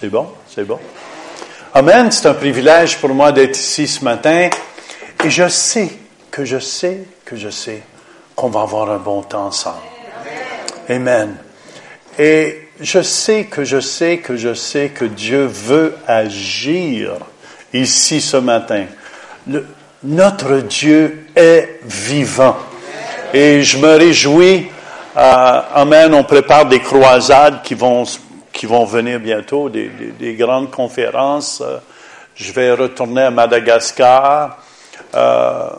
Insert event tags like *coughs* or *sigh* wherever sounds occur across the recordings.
C'est bon, c'est bon? Amen, c'est un privilège pour moi d'être ici ce matin. Et je sais que je sais que je sais qu'on va avoir un bon temps ensemble. Amen. Et je sais que je sais que je sais que Dieu veut agir ici ce matin. notre Dieu est vivant. Et je me réjouis. Euh, amen, on prépare des croisades qui vont qui vont venir bientôt, des, grandes conférences. Euh, je vais retourner à Madagascar. Euh,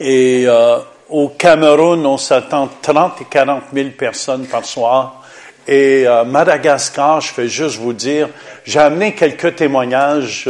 et euh, au Cameroun, on s'attend 30 et 40 000 personnes par soir. Et Madagascar, je vais juste vous dire, j'ai amené quelques témoignages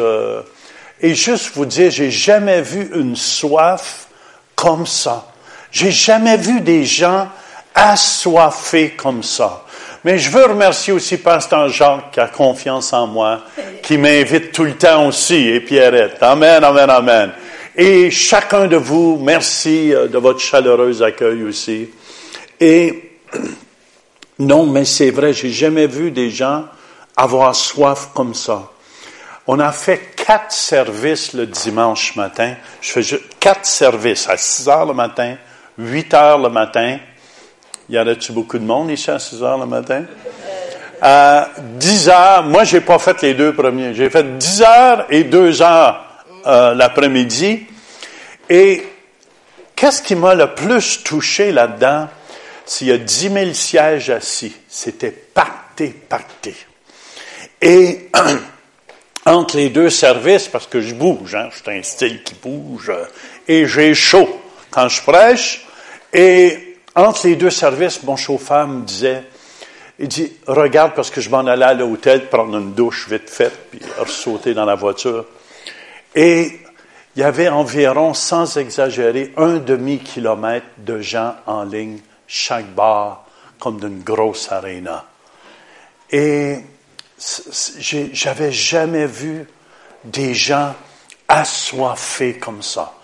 et juste vous dire, j'ai jamais vu une soif comme ça. J'ai jamais vu des gens assoiffés comme ça. Mais je veux remercier aussi Pasteur Jacques qui a confiance en moi, qui m'invite tout le temps aussi, et Pierrette. Amen, amen, amen. Et chacun de vous, merci euh, de votre chaleureux accueil aussi. Et *clears throat* non, mais c'est vrai, j'ai jamais vu des gens avoir soif comme ça. On a fait quatre services le dimanche matin. Je fais quatre services à 6 heures le matin, 8 heures le matin, y en a-tu beaucoup de monde ici à 6 heures le matin? À 10 heures, moi, j'ai pas fait les deux premiers. J'ai fait 10 heures et 2 heures euh, l'après-midi. Et qu'est-ce qui m'a le plus touché là-dedans? S'il y a 10 000 sièges assis. C'était pacté, pacté. Et *clears throat* entre les deux services, parce que je bouge, hein, je un style qui bouge, et j'ai chaud quand je prêche, et entre les deux services, mon chauffeur me disait, il dit, regarde parce que je m'en allais à l'hôtel prendre une douche vite faite, puis sauter dans la voiture. Et il y avait environ, sans exagérer, un demi-kilomètre de gens en ligne, chaque bar, comme d'une grosse aréna. Et j'avais jamais vu des gens assoiffés comme ça.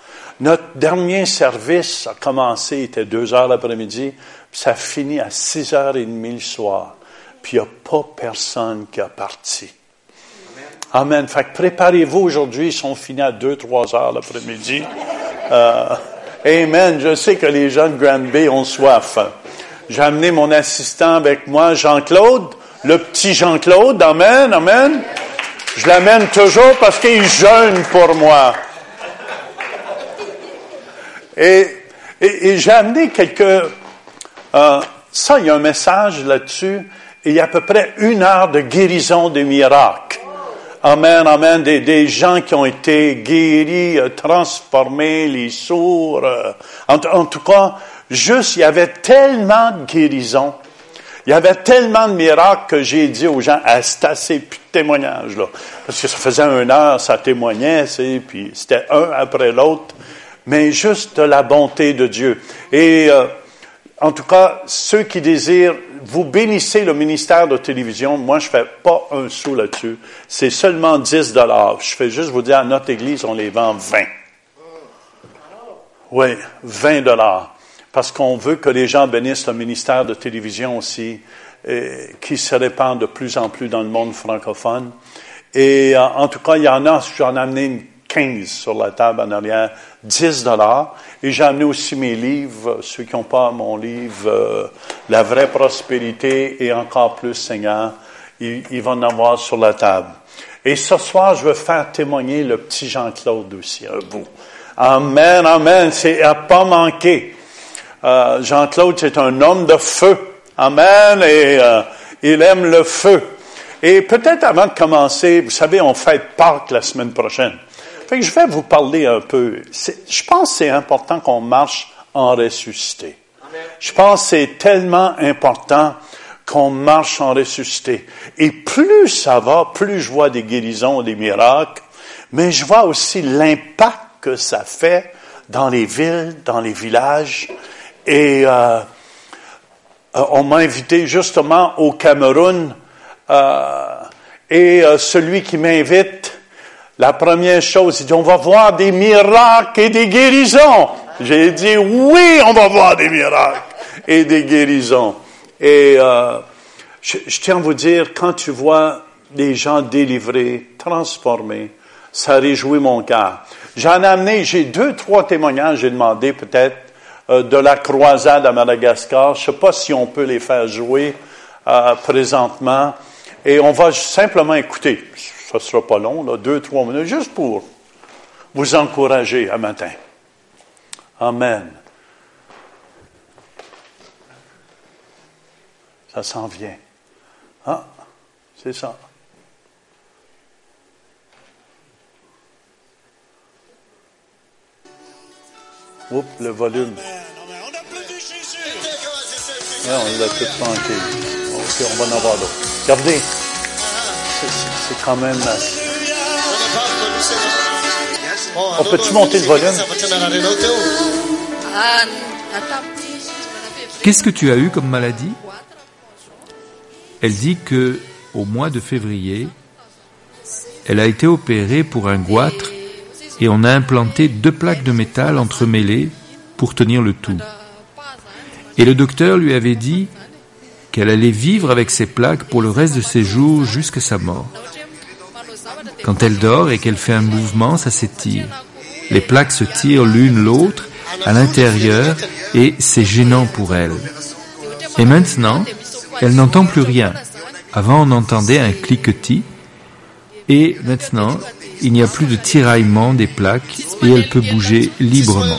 Notre dernier service a commencé, il était deux heures l'après-midi, puis ça finit à six heures et demie le soir. Puis il n'y a pas personne qui a parti. Amen. Fait que préparez-vous aujourd'hui, ils sont finis à deux, trois heures l'après-midi. Euh, amen. Je sais que les gens de Grand Bay ont soif. J'ai amené mon assistant avec moi, Jean-Claude, le petit Jean-Claude. Amen, amen. Je l'amène toujours parce qu'il jeûne pour moi. Et, j'ai amené quelques... Euh, ça, il y a un message là-dessus. Il y a à peu près une heure de guérison des miracles. Amen, amen. Des, gens qui ont été guéris, euh, transformés, les sourds. Euh, en, tout cas, juste, il y avait tellement de guérisons. Il y avait tellement de miracles que j'ai dit aux gens, ah, c'est assez plus de témoignages, là. Parce que ça faisait une heure, ça témoignait, puis c'était un après l'autre mais juste de la bonté de Dieu. Et euh, en tout cas, ceux qui désirent, vous bénissez le ministère de télévision. Moi, je fais pas un sou là-dessus. C'est seulement 10 dollars. Je fais juste vous dire, à notre église, on les vend 20. Oui, 20 dollars. Parce qu'on veut que les gens bénissent le ministère de télévision aussi, qui se répand de plus en plus dans le monde francophone. Et euh, en tout cas, il y en a, j'en ai amené une 15 sur la table en arrière, 10 dollars. Et j'ai amené aussi mes livres, ceux qui n'ont pas mon livre, euh, La vraie prospérité et encore plus, Seigneur, ils, vont en avoir sur la table. Et ce soir, je veux faire témoigner le petit Jean-Claude aussi, un bout. Amen, amen, c'est à pas manquer. Euh, Jean-Claude, c'est un homme de feu. Amen, et euh, il aime le feu. Et peut-être avant de commencer, vous savez, on fête Pâques la semaine prochaine je vais vous parler un peu. Je pense que c'est important qu'on marche en ressuscité. Je pense que c'est tellement important qu'on marche en ressuscité. Et plus ça va, plus je vois des guérisons, des miracles, mais je vois aussi l'impact que ça fait dans les villes, dans les villages. Et euh, euh, on m'a invité justement au Cameroun. Euh, et celui qui m'invite, la première chose, il dit, on va voir des miracles et des guérisons. J'ai dit, oui, on va voir des miracles et des guérisons. Et euh, je, tiens à vous dire, quand tu vois des gens délivrés, transformés. Ça réjouit mon cœur. J'en ai amené, j'ai deux, trois témoignages, j'ai demandé peut-être euh, de la croisade à Madagascar. Je ne sais pas si on peut les faire jouer euh, présentement. Et on va simplement écouter. Ça ne sera pas long, là, deux, trois minutes, juste pour vous encourager à matin. Amen. Ça s'en vient. Ah, c'est ça. Oups, le volume. Ouais, on l'a tout manqué. Ok, on va en avoir d'autres. Regardez, c'est quand même... On peut-tu monter le volume? Qu'est-ce que tu as eu comme maladie? Elle dit que au mois de février, elle a été opérée pour un goitre et on a implanté deux plaques de métal entremêlées pour tenir le tout. Et le docteur lui avait dit qu'elle allait vivre avec ces plaques pour le reste de ses jours jusqu'à sa mort. Quand elle dort et qu'elle fait un mouvement, ça s'étire. Les plaques se tirent l'une l'autre à l'intérieur et c'est gênant pour elle. Et maintenant, elle n'entend plus rien. Avant, on entendait un cliquetis et maintenant, il n'y a plus de tiraillement des plaques et elle peut bouger librement.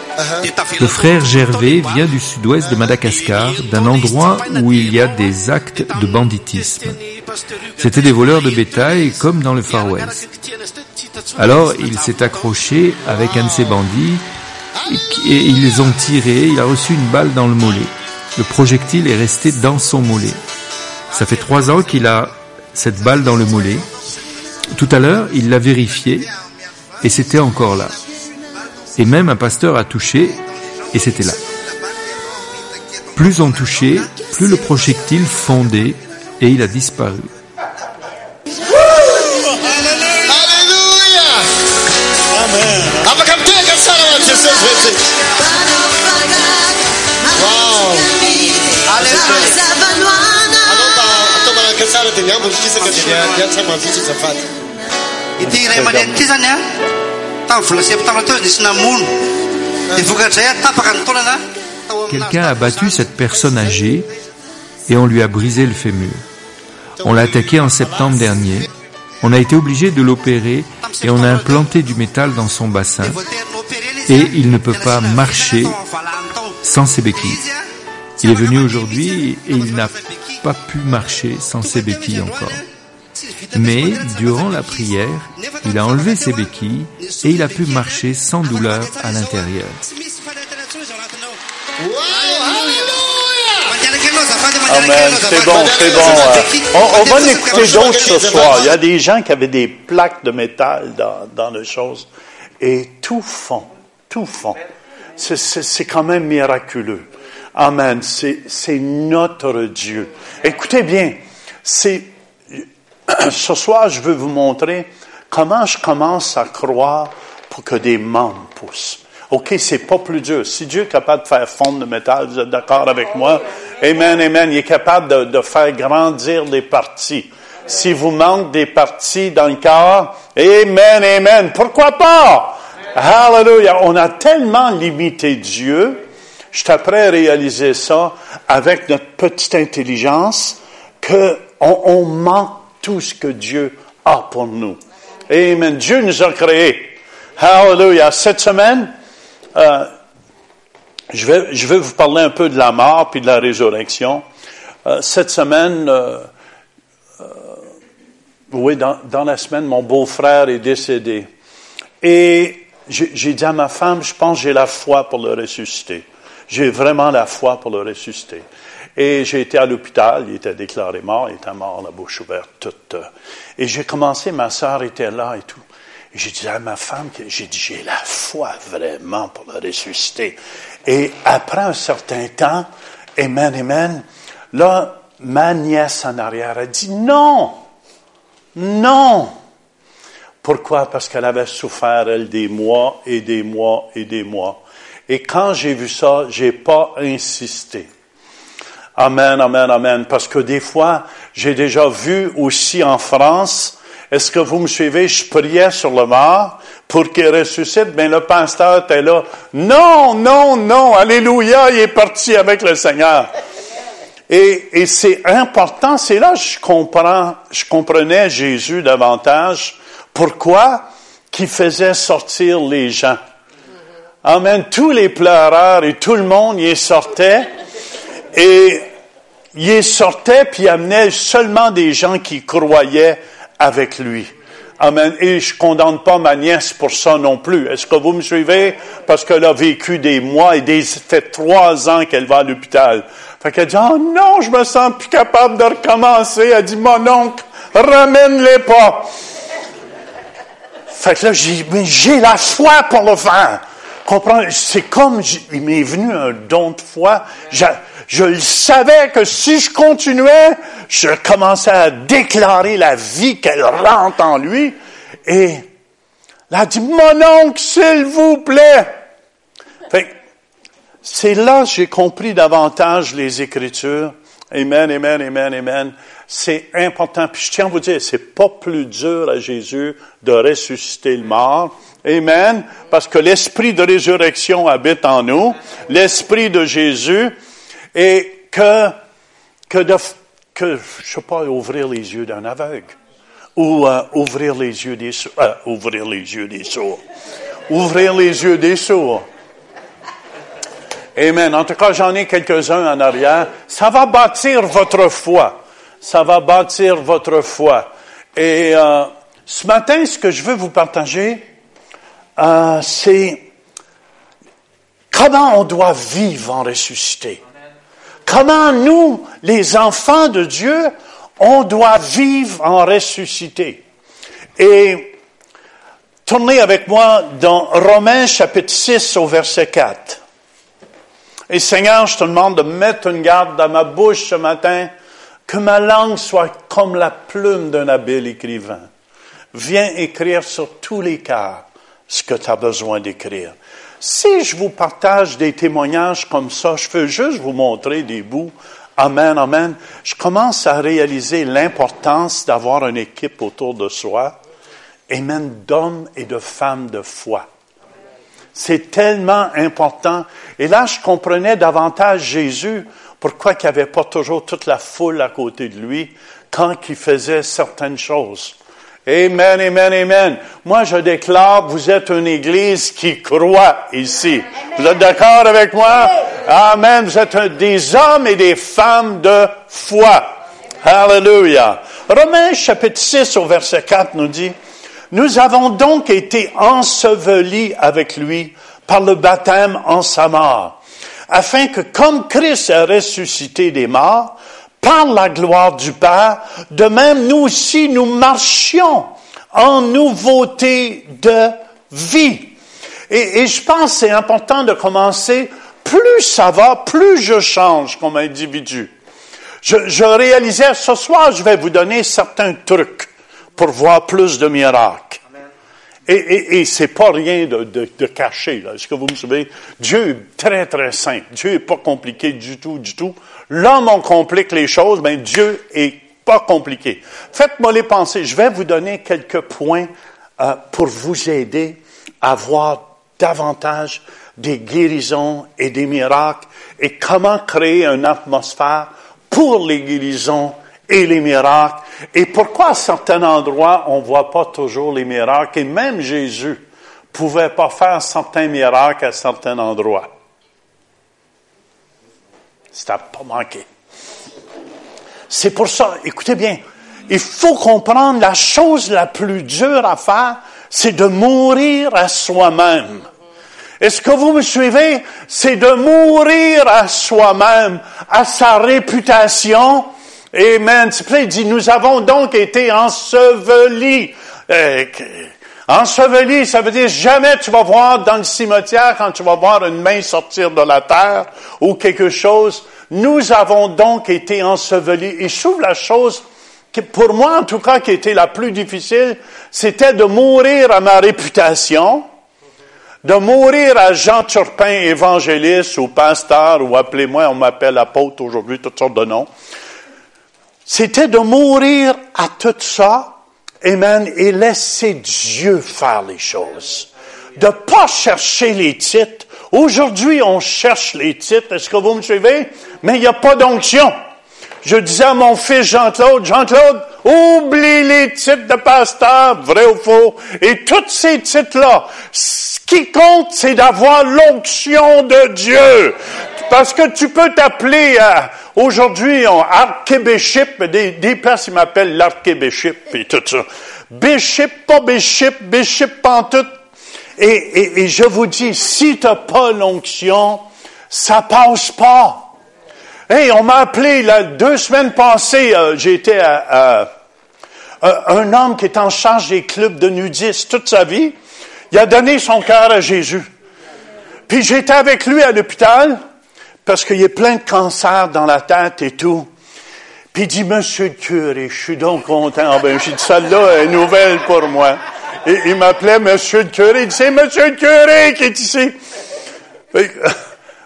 Le frère Gervais vient du sud-ouest de Madagascar, d'un endroit où il y a des actes de banditisme. C'était des voleurs de bétail comme dans le Far West. Alors il s'est accroché avec un de ces bandits et ils les ont tirés, il a reçu une balle dans le mollet. Le projectile est resté dans son mollet. Ça fait trois ans qu'il a cette balle dans le mollet. Tout à l'heure, il l'a vérifié et c'était encore là. Et même un pasteur a touché et c'était là. Plus on touchait, plus le projectile fondait et il a disparu. Quelqu'un a battu cette personne âgée et on lui a brisé le fémur. On l'a attaqué en septembre dernier. On a été obligé de l'opérer et on a implanté du métal dans son bassin. Et il ne peut pas marcher sans ses béquilles. Il est venu aujourd'hui et il n'a pas pu marcher sans ses béquilles encore. Mais durant la prière, il a enlevé ses béquilles et il a pu marcher sans douleur à l'intérieur. Amen, c'est bon, c'est bon. On, va l'écouter d'autres ce soir. Il y a des gens qui avaient des plaques de métal dans, dans les choses et tout fond, tout fond. C'est quand même miraculeux. Amen. C'est notre Dieu. Écoutez bien, c'est *coughs* ce soir, je veux vous montrer comment je commence à croire pour que des membres poussent. OK, c'est pas plus dur. Si Dieu est capable de faire fondre le métal, vous êtes d'accord avec moi? Amen, amen. Il est capable de, de faire grandir des parties. Si vous manquez des parties dans le corps, amen, amen. Pourquoi pas? Hallelujah. On a tellement limité Dieu. Je suis prêt à réaliser ça avec notre petite intelligence que on, on manque tout ce que Dieu a pour nous. Amen. Dieu nous a créés. Hallelujah. Cette semaine, euh, je, vais, je vais vous parler un peu de la mort puis de la résurrection. Euh, cette semaine, euh, oui, dans, dans, la semaine, mon beau-frère est décédé. Et j'ai dit à ma femme, je pense que j'ai la foi pour le ressusciter. J'ai vraiment la foi pour le ressusciter. Et j'ai été à l'hôpital, il était déclaré mort, il était mort, la bouche ouverte, toute. Euh. Et j'ai commencé, ma sœur était là et tout. J'ai dit à ma femme j'ai dit, j'ai la foi vraiment pour le ressusciter. Et après un certain temps, Amen, Amen, là, ma nièce en arrière a dit, non, non. Pourquoi? Parce qu'elle avait souffert, elle, des mois et des mois et des mois. Et quand j'ai vu ça, j'ai pas insisté. Amen, amen, amen. Parce que des fois, j'ai déjà vu aussi en France, est-ce que vous me suivez? Je priais sur le mort pour qu'il ressuscite. Mais le pasteur était là. Non, non, non. Alléluia. Il est parti avec le Seigneur. Et, et c'est important. C'est là que je comprends, je comprenais Jésus davantage. Pourquoi? Qu'il faisait sortir les gens. Amen. Tous les pleureurs et tout le monde y sortait. Et il sortait puis amenait seulement des gens qui croyaient avec lui. Amen. Et je condamne pas ma nièce pour ça non plus. Est-ce que vous me suivez? Parce qu'elle a vécu des mois et des, fait trois ans qu'elle va à l'hôpital. Fait qu'elle dit, oh non, je me sens plus capable de recommencer. Elle dit, mon oncle, ramène-les pas. Fait que là, j'ai, j'ai la foi pour le faire. C'est comme, il m'est venu un don de foi. Je le savais que si je continuais, je commençais à déclarer la vie qu'elle rentre en lui. Et elle a dit, mon oncle, s'il vous plaît. c'est là que j'ai compris davantage les Écritures. Amen, amen, amen, amen. C'est important. Puis je tiens à vous dire, c'est pas plus dur à Jésus de ressusciter le mort. Amen. Parce que l'esprit de résurrection habite en nous. L'esprit de Jésus et que, que de, que, je sais pas, ouvrir les yeux d'un aveugle. Ou euh, ouvrir les yeux des sourds. Euh, ouvrir les yeux des sourds. Ouvrir les yeux des sourds. Amen. En tout cas, j'en ai quelques-uns en arrière. Ça va bâtir votre foi. Ça va bâtir votre foi. Et euh, ce matin, ce que je veux vous partager, euh, c'est comment on doit vivre en ressuscité. Comment nous, les enfants de Dieu, on doit vivre en ressuscité. Et tournez avec moi dans Romains chapitre 6 au verset 4. Et Seigneur, je te demande de mettre une garde dans ma bouche ce matin, que ma langue soit comme la plume d'un habile écrivain. Viens écrire sur tous les cas ce que tu as besoin d'écrire. Si je vous partage des témoignages comme ça, je veux juste vous montrer des bouts. Amen, amen. Je commence à réaliser l'importance d'avoir une équipe autour de soi. Amen, d'hommes et de femmes de foi. C'est tellement important. Et là, je comprenais davantage Jésus, pourquoi il n'y avait pas toujours toute la foule à côté de lui quand il faisait certaines choses. Amen, amen, amen. Moi, je déclare, vous êtes une église qui croit ici. Vous êtes d'accord avec moi? Amen. Vous êtes des hommes et des femmes de foi. Hallelujah. Romains chapitre 6 au verset 4 nous dit, nous avons donc été ensevelis avec lui par le baptême en sa mort, afin que comme Christ a ressuscité des morts, par la gloire du Père, de même nous aussi nous marchions en nouveauté de vie. Et, je pense que c'est important de commencer, plus ça va, plus je change comme individu. Je, je réalisais, ce soir, je vais vous donner certains trucs pour voir plus de miracles. Et, et, et c'est pas rien de, de, de caché, là. Est-ce que vous me savez? Dieu est très, très simple. Dieu est pas compliqué du tout, du tout. L'homme, on complique les choses, mais Dieu est pas compliqué. Faites-moi les penser. Je vais vous donner quelques points euh, pour vous aider à voir davantage des guérisons et des miracles et comment créer une atmosphère pour les guérisons et les miracles. Et pourquoi à certains endroits on voit pas toujours les miracles? Et même Jésus pouvait pas faire certains miracles à certains endroits. Ça pas manqué. C'est pour ça, écoutez bien, il faut comprendre la chose la plus dure à faire, c'est de mourir à soi-même. Est-ce que vous me suivez? C'est de mourir à soi-même, à sa réputation. Amen. C'est il dit, nous avons donc été ensevelis. Euh, Enseveli, ça veut dire jamais tu vas voir dans le cimetière quand tu vas voir une main sortir de la terre ou quelque chose. Nous avons donc été ensevelis. Et je trouve la chose qui, pour moi en tout cas, qui était la plus difficile, c'était de mourir à ma réputation, de mourir à Jean Turpin, évangéliste ou pasteur, ou appelez-moi, on m'appelle apôtre aujourd'hui, toutes sortes de noms. C'était de mourir à tout ça, Amen, et laisser Dieu faire les choses. De pas chercher les titres. Aujourd'hui, on cherche les titres. Est-ce que vous me suivez? Mais il n'y a pas d'onction. Je disais à mon fils Jean-Claude, Jean-Claude, oublie les titres de pasteur, vrai ou faux, et tous ces titres-là. Ce qui compte, c'est d'avoir l'onction de Dieu. Parce que tu peux t'appeler, euh, aujourd'hui, archébéchip, des, des places, ils m'appellent l'archébéchip et tout ça. Bishop, pas bishop, bishop tout. Et, et, et je vous dis, si tu n'as pas l'onction, ça passe pas. Hey, on m'a appelé là, deux semaines passées, euh, j'étais à, à, un homme qui est en charge des clubs de nudistes toute sa vie. Il a donné son cœur à Jésus. Puis j'étais avec lui à l'hôpital parce qu'il y a plein de cancers dans la tête et tout. Puis il dit, Monsieur le curé, je suis donc content. Ben, j'ai dit, celle-là est nouvelle pour moi. Il m'appelait Monsieur le curé. Il dit, c'est Monsieur le curé qui est ici. *laughs*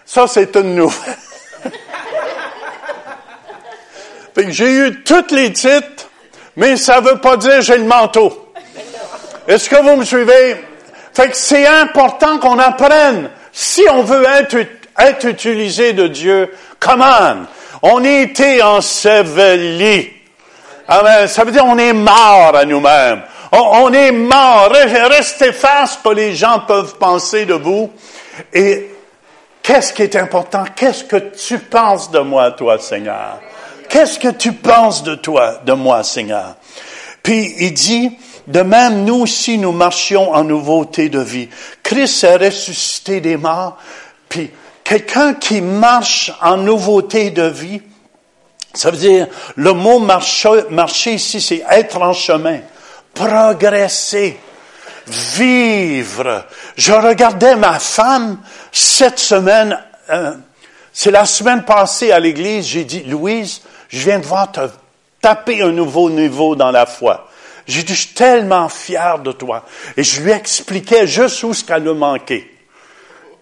ça, c'est une nouvelle. *laughs* j'ai eu tous les titres, mais ça veut pas dire j'ai le manteau. Est-ce que vous me suivez? Fait que c'est important qu'on apprenne. Si on veut être être utilisé de Dieu, comment? On a été ensevelis. Amen. Ça veut dire on est mort à nous-mêmes. On, est mort. Restez face que les gens peuvent penser de vous. Et qu'est-ce qui est important? Qu'est-ce que tu penses de moi, toi, Seigneur? Qu'est-ce que tu penses de toi, de moi, Seigneur? Puis il dit, de même, nous aussi, nous marchions en nouveauté de vie. Christ est ressuscité des morts, puis quelqu'un qui marche en nouveauté de vie, ça veut dire, le mot marcher, ici, c'est être en chemin, progresser, vivre. Je regardais ma femme cette semaine, euh, c'est la semaine passée à l'église, j'ai dit, Louise, je viens de voir te taper un nouveau niveau dans la foi. J'ai dit, je suis tellement fier de toi. Et je lui expliquais juste où ce qu'elle a manqué.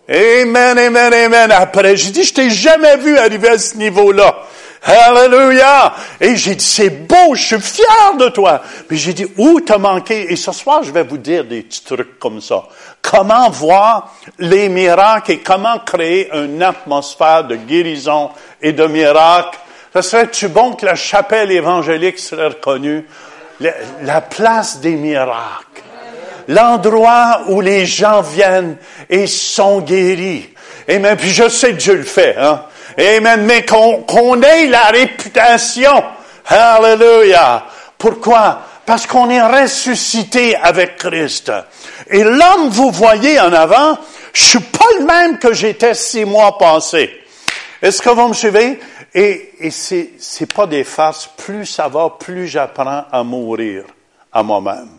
Amen, amen, amen. Après, j'ai dit, je t'ai jamais vu arriver à ce niveau-là. Hallelujah! Et j'ai dit, c'est beau, je suis fier de toi. Mais j'ai dit, où t'as manqué? Et ce soir, je vais vous dire des petits trucs comme ça. Comment voir les miracles et comment créer une atmosphère de guérison et de miracles? Ce serait-tu bon que la chapelle évangélique serait reconnue? La place des miracles l'endroit où les gens viennent et sont guéris. Amen. Puis je sais que Dieu le fait. Hein? Amen. Mais qu'on ait la réputation. Hallelujah. Pourquoi? Parce qu'on est ressuscité avec Christ. Et l'homme, vous voyez en avant, je suis pas le même que j'étais six mois passés. Est-ce que vous me suivez? Et, et c'est, c'est pas des farces. Plus ça va, plus j'apprends à mourir à moi-même.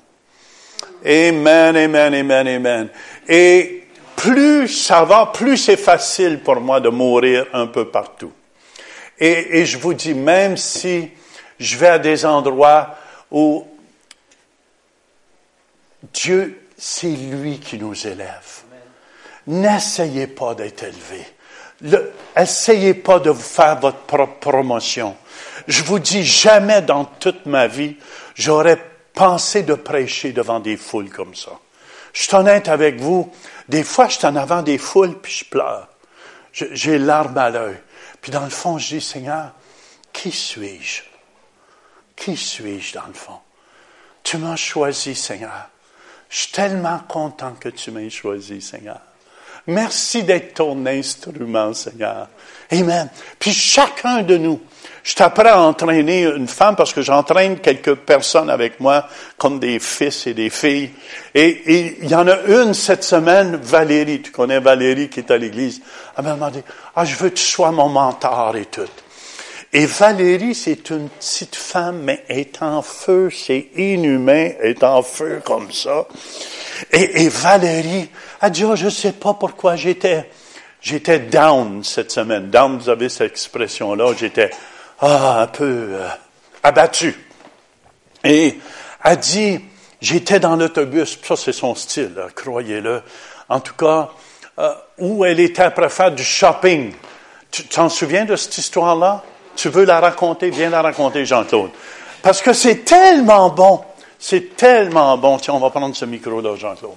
Amen, amen, amen, amen. Et plus ça va, plus c'est facile pour moi de mourir un peu partout. Et, je vous dis, même si je vais à des endroits où Dieu, c'est lui qui nous élève. N'essayez pas d'être élevé. essayez pas de vous faire votre propre promotion. Je vous dis, jamais dans toute ma vie, j'aurais pensé de prêcher devant des foules comme ça. Je suis honnête avec vous, des fois, je suis en avant des foules, puis je pleure. J'ai larmes à l'œil. Puis dans le fond, je dis, Seigneur, qui suis-je? Qui suis-je dans le fond? Tu m'as choisi, Seigneur. Je suis tellement content que tu m'aies choisi, Seigneur. Merci d'être ton instrument, Seigneur. Amen. Puis chacun de nous, je t'apprends à entraîner une femme parce que j'entraîne quelques personnes avec moi, comme des fils et des filles. Et, il y en a une cette semaine, Valérie, tu connais Valérie qui est à l'église. Elle m'a demandé, ah, je veux que tu sois mon mentor et tout. Et Valérie, c'est une petite femme, mais est en feu, c'est inhumain, est en feu comme ça. Et, et Valérie a dit, oh, je sais pas pourquoi j'étais, j'étais down cette semaine. Down, vous avez cette expression-là, j'étais, ah, un peu euh, abattu. Et a dit, j'étais dans l'autobus, ça c'est son style, croyez-le. En tout cas, euh, où elle était après faire du shopping. Tu t'en souviens de cette histoire-là? Tu veux la raconter? Viens la raconter, Jean-Claude. Parce que c'est tellement bon. C'est tellement bon. Tiens, on va prendre ce micro-là, Jean-Claude.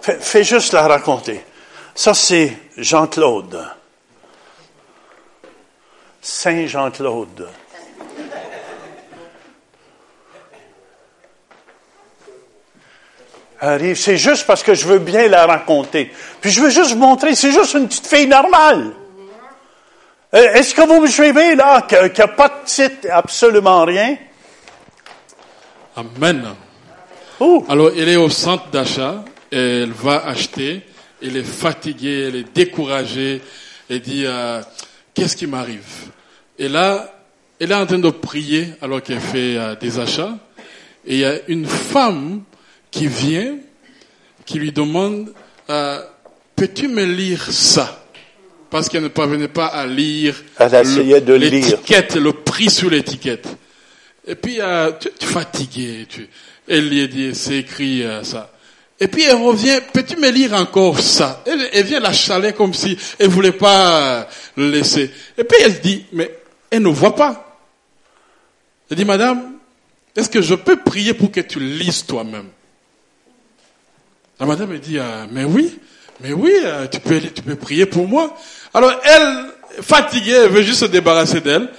Fais juste la raconter. Ça, c'est Jean-Claude. Saint Jean-Claude. Arrive, c'est juste parce que je veux bien la raconter. Puis je veux juste vous montrer, c'est juste une petite fille normale. Euh, Est-ce que vous me suivez là, qu'il n'y a pas de titre, absolument rien? Amen. Ouh. Alors, elle est au centre d'achat, elle va acheter, elle est fatiguée, elle est découragée, elle dit, euh, qu'est-ce qui m'arrive? Et là, elle est en train de prier alors qu'elle fait euh, des achats, et il y a une femme qui vient, qui lui demande, euh, peux-tu me lire ça? Parce qu'elle ne parvenait pas à lire l'étiquette, le prix sur l'étiquette. Et puis, euh, tu, tu es fatigué. Tu, elle lui a dit, c'est écrit euh, ça. Et puis elle revient, peux-tu me lire encore ça? Elle, vient la chaler comme si elle voulait pas le laisser. Et puis elle dit, mais elle ne voit pas. Elle dit, madame, est-ce que je peux prier pour que tu lises toi-même? La madame dit, euh, mais oui, mais oui, euh, tu peux, tu peux prier pour moi. Alors elle, fatiguée, elle veut juste se débarrasser d'elle.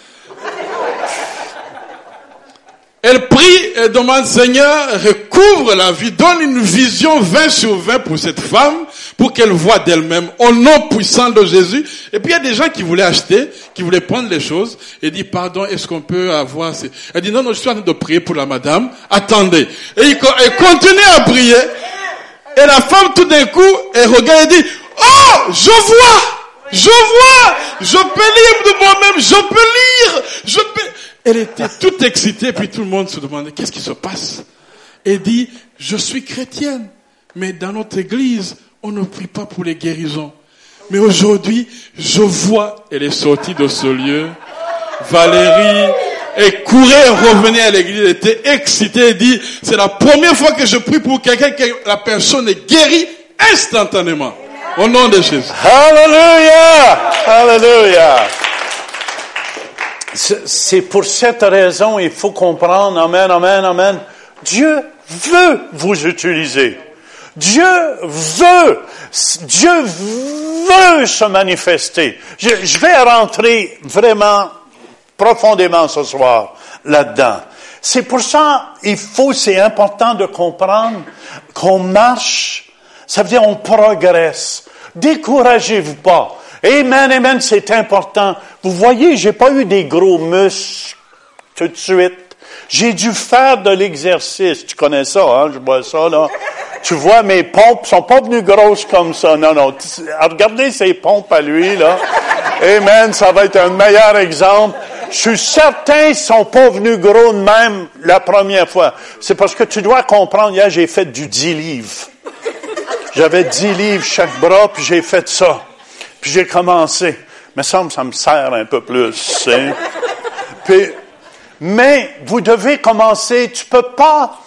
Elle prie et demande, Seigneur, recouvre la vie, donne une vision 20 sur 20 pour cette femme, pour qu'elle voit d'elle-même, au nom puissant de Jésus. Et puis il y a des gens qui voulaient acheter, qui voulaient prendre les choses, et dit, pardon, est-ce qu'on peut avoir... Ces... Elle dit, non, non, je suis en train de prier pour la madame, attendez. Et il continue à prier, et la femme, tout d'un coup, elle regarde et dit, oh, je vois, je vois, je peux lire de moi-même, je peux lire. Elle était toute excitée, puis tout le monde se demandait, qu'est-ce qui se passe? Elle dit, je suis chrétienne, mais dans notre église, on ne prie pas pour les guérisons. Mais aujourd'hui, je vois, elle est sortie de ce lieu, Valérie, elle courait, revenait à l'église, elle était excitée, elle dit, c'est la première fois que je prie pour quelqu'un que la personne est guérie instantanément. Au nom de Jésus. Hallelujah! Hallelujah! C'est pour cette raison, il faut comprendre, Amen, Amen, Amen. Dieu veut vous utiliser. Dieu veut, Dieu veut se manifester. Je, je vais rentrer vraiment profondément ce soir là-dedans. C'est pour ça, il faut, c'est important de comprendre qu'on marche, ça veut dire on progresse. Découragez-vous pas. Amen, amen, c'est important. Vous voyez, j'ai pas eu des gros muscles tout de suite. J'ai dû faire de l'exercice. Tu connais ça, hein? Je vois ça, là. Tu vois, mes pompes sont pas venues grosses comme ça. Non, non. Regardez ces pompes à lui, là. Amen, ça va être un meilleur exemple. Je suis certain qu'ils sont pas venus gros de même la première fois. C'est parce que tu dois comprendre, hier, j'ai fait du 10 livres. J'avais 10 livres chaque bras, puis j'ai fait ça. Puis j'ai commencé. Mais ça, ça me sert un peu plus. hein. Puis, mais vous devez commencer. Tu peux pas,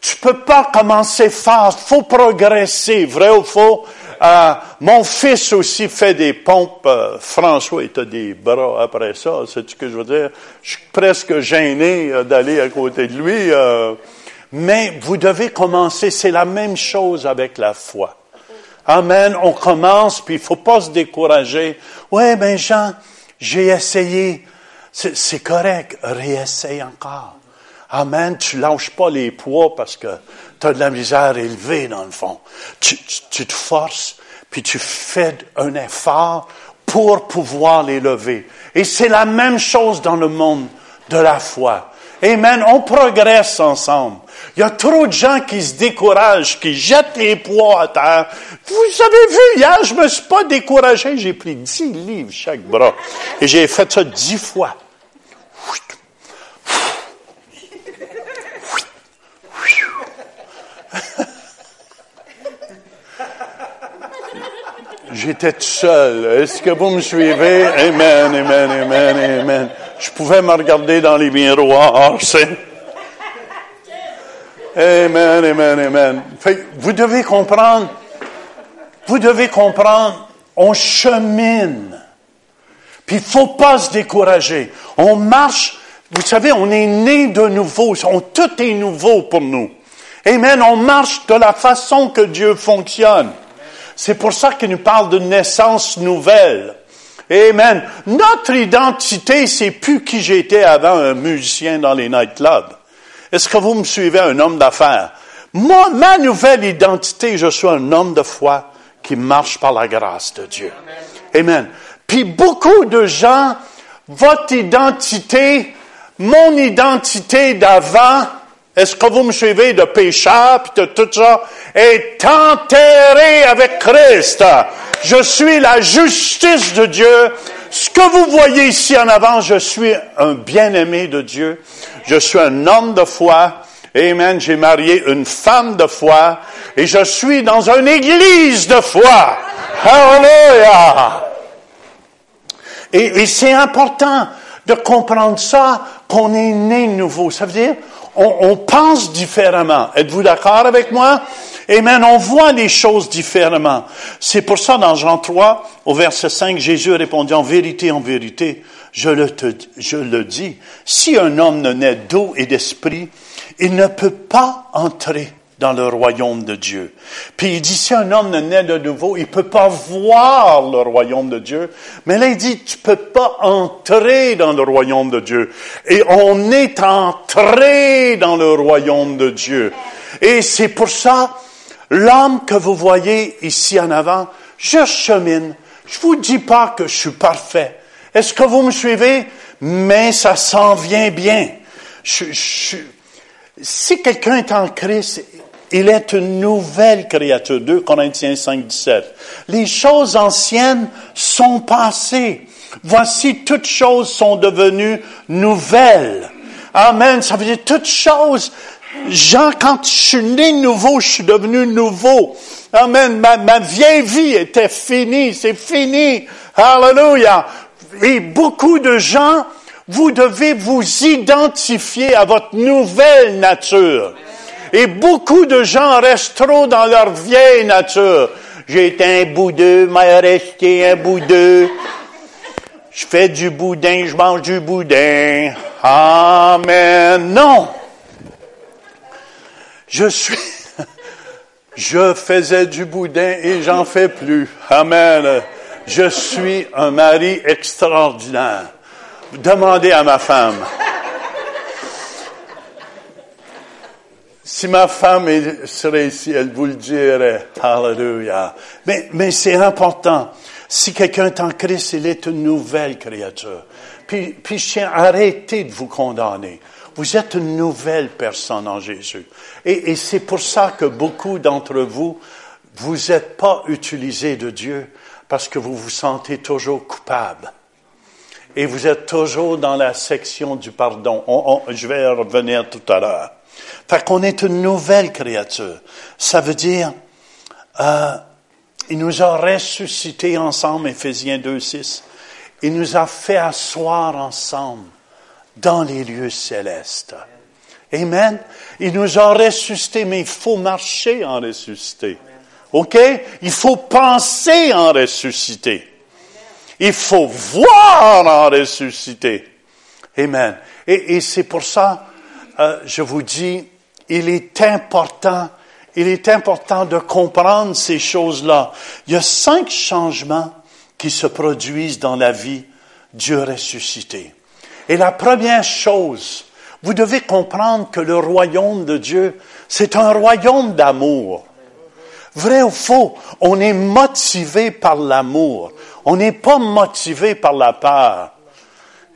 tu peux pas commencer fort. Faut progresser, vrai ou faux. Euh, mon fils aussi fait des pompes. euh, François, il des bras après ça. C'est ce que je veux dire? Je suis presque gêné euh, d'aller à côté de lui. euh. mais vous devez commencer. C'est la même chose avec la foi. Amen. On commence, puis il faut pas se décourager. Ouais, ben Jean, j'ai essayé. C'est c'est correct. Réessaye encore. Amen. Tu lâches pas les poids parce que tu as de la misère élevée dans le fond. Tu, tu, tu te forces, puis tu fais un effort pour pouvoir les lever. Et c'est la même chose dans le monde de la foi. Amen. On progresse ensemble. Il y a trop de gens qui se découragent, qui jettent les poids à terre. Vous avez vu, hier, je me suis pas découragé. J'ai pris dix livres chaque bras. Et j'ai fait ça dix fois. J'étais tout seul. Est-ce que vous me suivez? Amen, amen, amen, amen. Je pouvais me regarder dans les miroirs, c'est... Amen, amen, amen. vous devez comprendre, vous devez comprendre, on chemine. Puis il faut pas se décourager. On marche, vous savez, on est né de nouveau. Tout est nouveau pour nous. Amen. On marche de la façon que Dieu fonctionne. C'est pour ça qu'il nous parle de naissance nouvelle. Amen. Notre identité, c'est plus qui j'étais avant un musicien dans les nightclubs. Est-ce que vous me suivez, un homme d'affaires? Moi, ma nouvelle identité, je suis un homme de foi qui marche par la grâce de Dieu. Amen. Puis beaucoup de gens, votre identité, mon identité d'avant, est-ce que vous me suivez de pécheur, puis de tout ça, est enterré avec Christ. Je suis la justice de Dieu. Ce que vous voyez ici en avant, je suis un bien-aimé de Dieu. Je suis un homme de foi. Amen. J'ai marié une femme de foi. Et je suis dans une église de foi. Hallelujah. Et, et c'est important de comprendre ça, qu'on est né nouveau. Ça veut dire, on, pense différemment. Êtes-vous d'accord avec moi? Amen. On voit les choses différemment. C'est pour ça, dans Jean 3, au verset 5, Jésus répondit, en vérité, en vérité, je le, te, je le dis, si un homme ne naît d'eau et d'esprit, il ne peut pas entrer dans le royaume de Dieu. Puis il dit, si un homme ne naît de nouveau, il peut pas voir le royaume de Dieu. Mais là, il dit, tu peux pas entrer dans le royaume de Dieu. Et on est entré dans le royaume de Dieu. Et c'est pour ça, l'homme que vous voyez ici en avant, je chemine. Je vous dis pas que je suis parfait. Est-ce que vous me suivez? Mais ça s'en vient bien. si quelqu'un est en Christ, il est une nouvelle créature. 2 Corinthiens 5, 17. Les choses anciennes sont passées. Voici toutes choses sont devenues nouvelles. Amen. Ça veut dire toutes choses. Jean, quand je suis né nouveau, je suis devenu nouveau. Amen. Ma, ma vieille vie était finie. C'est fini. Hallelujah. Et beaucoup de gens, vous devez vous identifier à votre nouvelle nature. Et beaucoup de gens restent trop dans leur vieille nature. Été un boudeux, m'a resté un boudeux. Je fais du boudin, je mange du boudin. Amen. Non. Je suis, *laughs* je faisais du boudin et j'en fais plus. Amen. Je suis un mari extraordinaire. Demandez à ma femme. Si ma femme serait ici, elle vous le dirait. Hallelujah. Mais, mais c'est important. Si quelqu'un est en Christ, il est une nouvelle créature. Puis, puis je tiens, arrêtez de vous condamner. Vous êtes une nouvelle personne en Jésus. Et, et c'est pour ça que beaucoup d'entre vous, vous n'êtes pas utilisés de Dieu parce que vous vous sentez toujours coupable. Et vous êtes toujours dans la section du pardon. je vais revenir tout à l'heure. Fait qu'on est une nouvelle créature. Ça veut dire, euh, il nous a ressuscités ensemble, Éphésiens 2, 6. Il nous a fait asseoir ensemble dans les lieux célestes. Amen. Il nous a ressuscités, mais il faut marcher en ressuscité. OK? Il faut penser en ressuscité. Il faut voir en ressuscité. Amen. Et, et c'est pour ça euh, je vous dis, il est important, il est important de comprendre ces choses-là. Il y a cinq changements qui se produisent dans la vie Dieu ressuscité. Et la première chose, vous devez comprendre que le royaume de Dieu, c'est un royaume d'amour. Vrai ou faux, on est motivé par l'amour. On n'est pas motivé par la peur.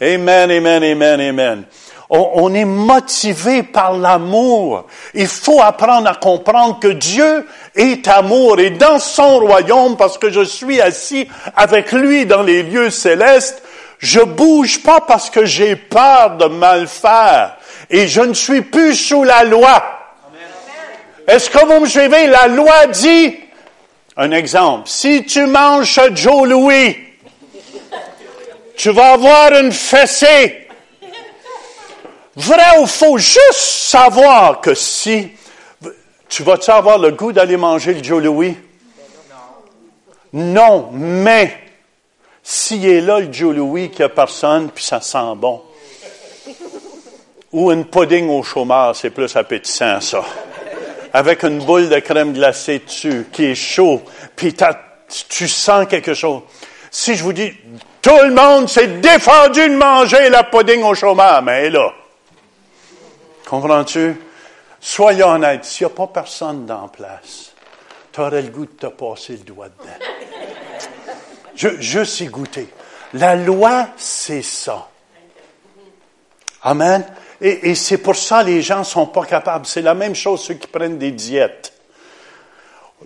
Amen, amen, amen, amen. On, on est motivé par l'amour. Il faut apprendre à comprendre que Dieu est amour et dans son royaume, parce que je suis assis avec lui dans les lieux célestes, je bouge pas parce que j'ai peur de mal faire et je ne suis plus sous la loi. Est-ce que vous me suivez? La loi dit, un exemple, si tu manges Joe Louis, tu vas avoir une fessée. Vrai ou faux? Juste savoir que si, tu vas-tu avoir le goût d'aller manger le Joe Louis? Non, mais, s'il est là le Joe Louis, qu'il n'y a personne, puis ça sent bon. Ou une pudding au chômage, c'est plus appétissant, ça. Avec une boule de crème glacée dessus, qui est chaud, puis tu sens quelque chose. Si je vous dis, tout le monde s'est défendu de manger la pudding au chômage, mais là. Comprends-tu? Soyons honnêtes, s'il n'y a pas personne dans la place, tu aurais le goût de te passer le doigt dedans. Je, juste goûter. La loi, c'est ça. Amen. Et, c'est pour ça que les gens sont pas capables. C'est la même chose ceux qui prennent des diètes.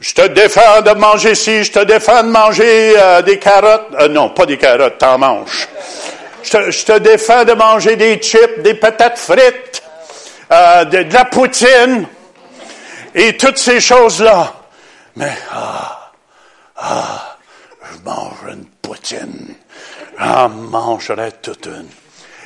Je te défends de manger ci, je te défends de manger euh, des carottes. Euh, non, pas des carottes, t'en manges. Je te, je te, défends de manger des chips, des patates frites, euh, de, la poutine et toutes ces choses-là. Mais, ah, ah, je mange une poutine. J'en mangerai toute une.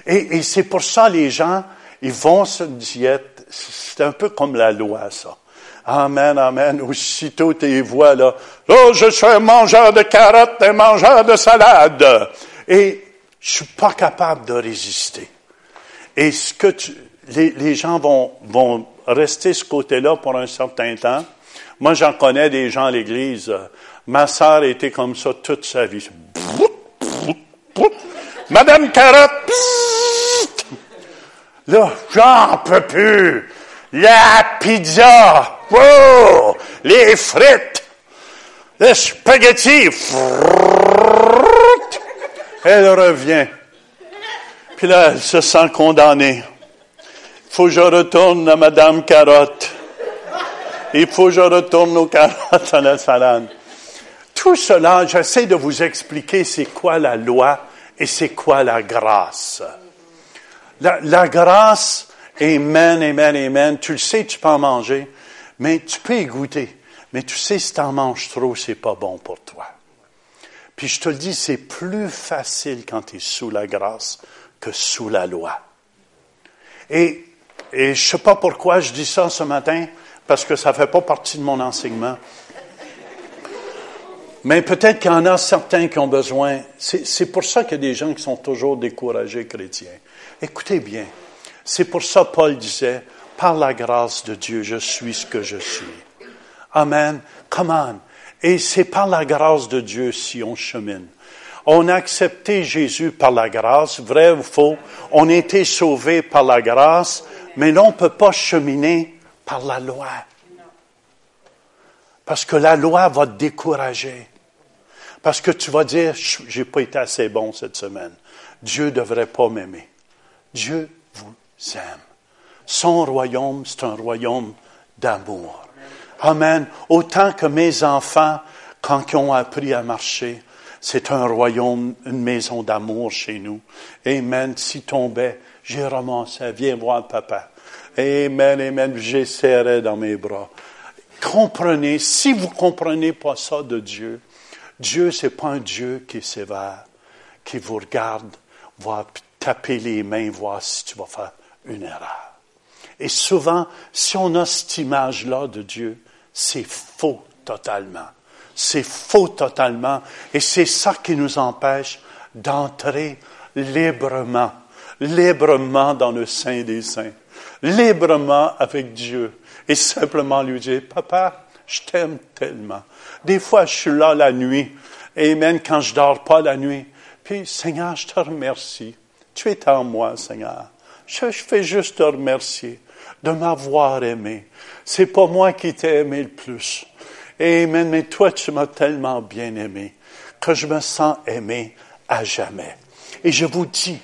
Et, et c'est pour ça les gens, ils vont sur une. C'est un peu comme la loi, ça. Amen, amen. Aussitôt tes voix là. Oh, je suis un mangeur de carottes, un mangeur de salade. Et je suis pas capable de résister. Et ce que tu, les, gens vont, vont rester ce côté-là pour un certain temps. Moi, j'en connais des gens à l'église. Ma sœur était comme ça toute sa vie. Madame Carotte, là, j'en peux plus. La pizza, oh, les frites, les spaghettis. Elle revient. Puis là, elle se sent condamnée. Faut que je retourne à Madame Carotte. Il faut que je retourne aux carottes à la salade. Tout cela, j'essaie de vous expliquer c'est quoi la loi et c'est quoi la grâce. La, grâce, amen, amen, amen, tu le sais, tu peux en manger, mais tu peux y goûter. Mais tu sais, si tu en manges trop, c'est pas bon pour toi. Puis je te le dis, c'est plus facile quand tu es sous la grâce que sous la loi. Et, et je sais pas pourquoi je dis ça ce matin, parce que ça fait pas partie de mon enseignement. Mais peut-être qu'il y en a certains qui ont besoin. C'est pour ça qu'il y a des gens qui sont toujours découragés chrétiens. Écoutez bien. C'est pour ça Paul disait, par la grâce de Dieu, je suis ce que je suis. Amen. Come on. Et c'est par la grâce de Dieu si on chemine. On a accepté Jésus par la grâce, vrai ou faux. On a été sauvé par la grâce, mais l'on ne peut pas cheminer par la loi. Parce que la loi va te décourager. Parce que tu vas dire, j'ai pas été assez bon cette semaine. Dieu devrait pas m'aimer. Dieu vous aime. Son royaume, c'est un royaume d'amour. Amen. Autant que mes enfants, quand ils ont appris à marcher, c'est un royaume, une maison d'amour chez nous. Amen. Si tombait, j'ai ramassé, viens voir papa. Amen, amen. J'essaierai dans mes bras. Comprenez, si vous comprenez pas ça de Dieu, Dieu, c'est pas un Dieu qui est sévère, qui vous regarde, va taper les mains, voir si tu vas faire une erreur. Et souvent, si on a cette image-là de Dieu, c'est faux totalement. C'est faux totalement. Et c'est ça qui nous empêche d'entrer librement, librement dans le sein des saints, librement avec Dieu. Et simplement lui dire, papa, je t'aime tellement. Des fois, je suis là la nuit. Amen, quand je dors pas la nuit. Puis, Seigneur, je te remercie. Tu es en moi, Seigneur. Je, je fais juste te remercier de m'avoir aimé. C'est pas moi qui t'ai aimé le plus. Amen, mais toi, tu m'as tellement bien aimé que je me sens aimé à jamais. Et je vous dis,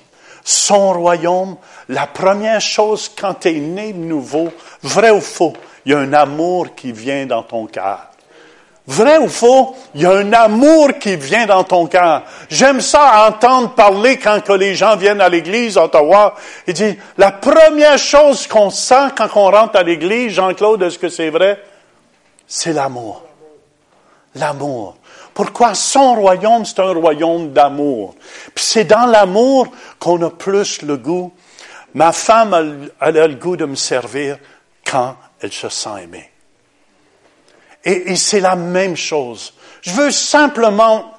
son royaume, la première chose quand tu es né de nouveau, vrai ou faux, il y a un amour qui vient dans ton cœur. Vrai ou faux, il y a un amour qui vient dans ton cœur. J'aime ça entendre parler quand les gens viennent à l'église Ottawa. Il dit, la première chose qu'on sent quand on rentre à l'église, Jean-Claude, est-ce que c'est vrai? C'est l'amour. L'amour. Pourquoi son royaume, c'est un royaume d'amour? Puis c'est dans l'amour qu'on a plus le goût. Ma femme, elle a le goût de me servir quand elle se sent aimée. Et, c'est la même chose. Je veux simplement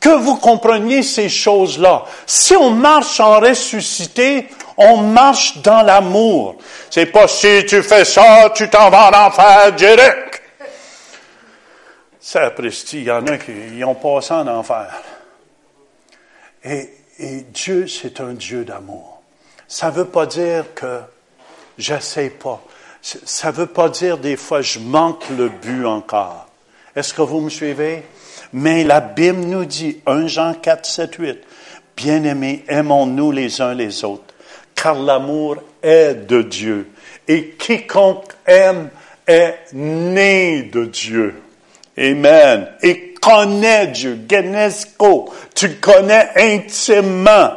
que vous compreniez ces choses-là. Si on marche en ressuscité, on marche dans l'amour. C'est pas si tu fais ça, tu t'en vas en enfer direct. Ça, il y en a qui ont passé en enfer. Et, et Dieu, c'est un Dieu d'amour. Ça ne veut pas dire que j'essaie pas. Ça ne veut pas dire des fois je manque le but encore. Est-ce que vous me suivez? Mais la Bible nous dit, 1 Jean 4, 7, 8, Bien-aimés, aimons-nous les uns les autres, car l'amour est de Dieu. Et quiconque aime est né de Dieu. Amen. Et connaît Dieu. Genesco. Tu le connais intimement.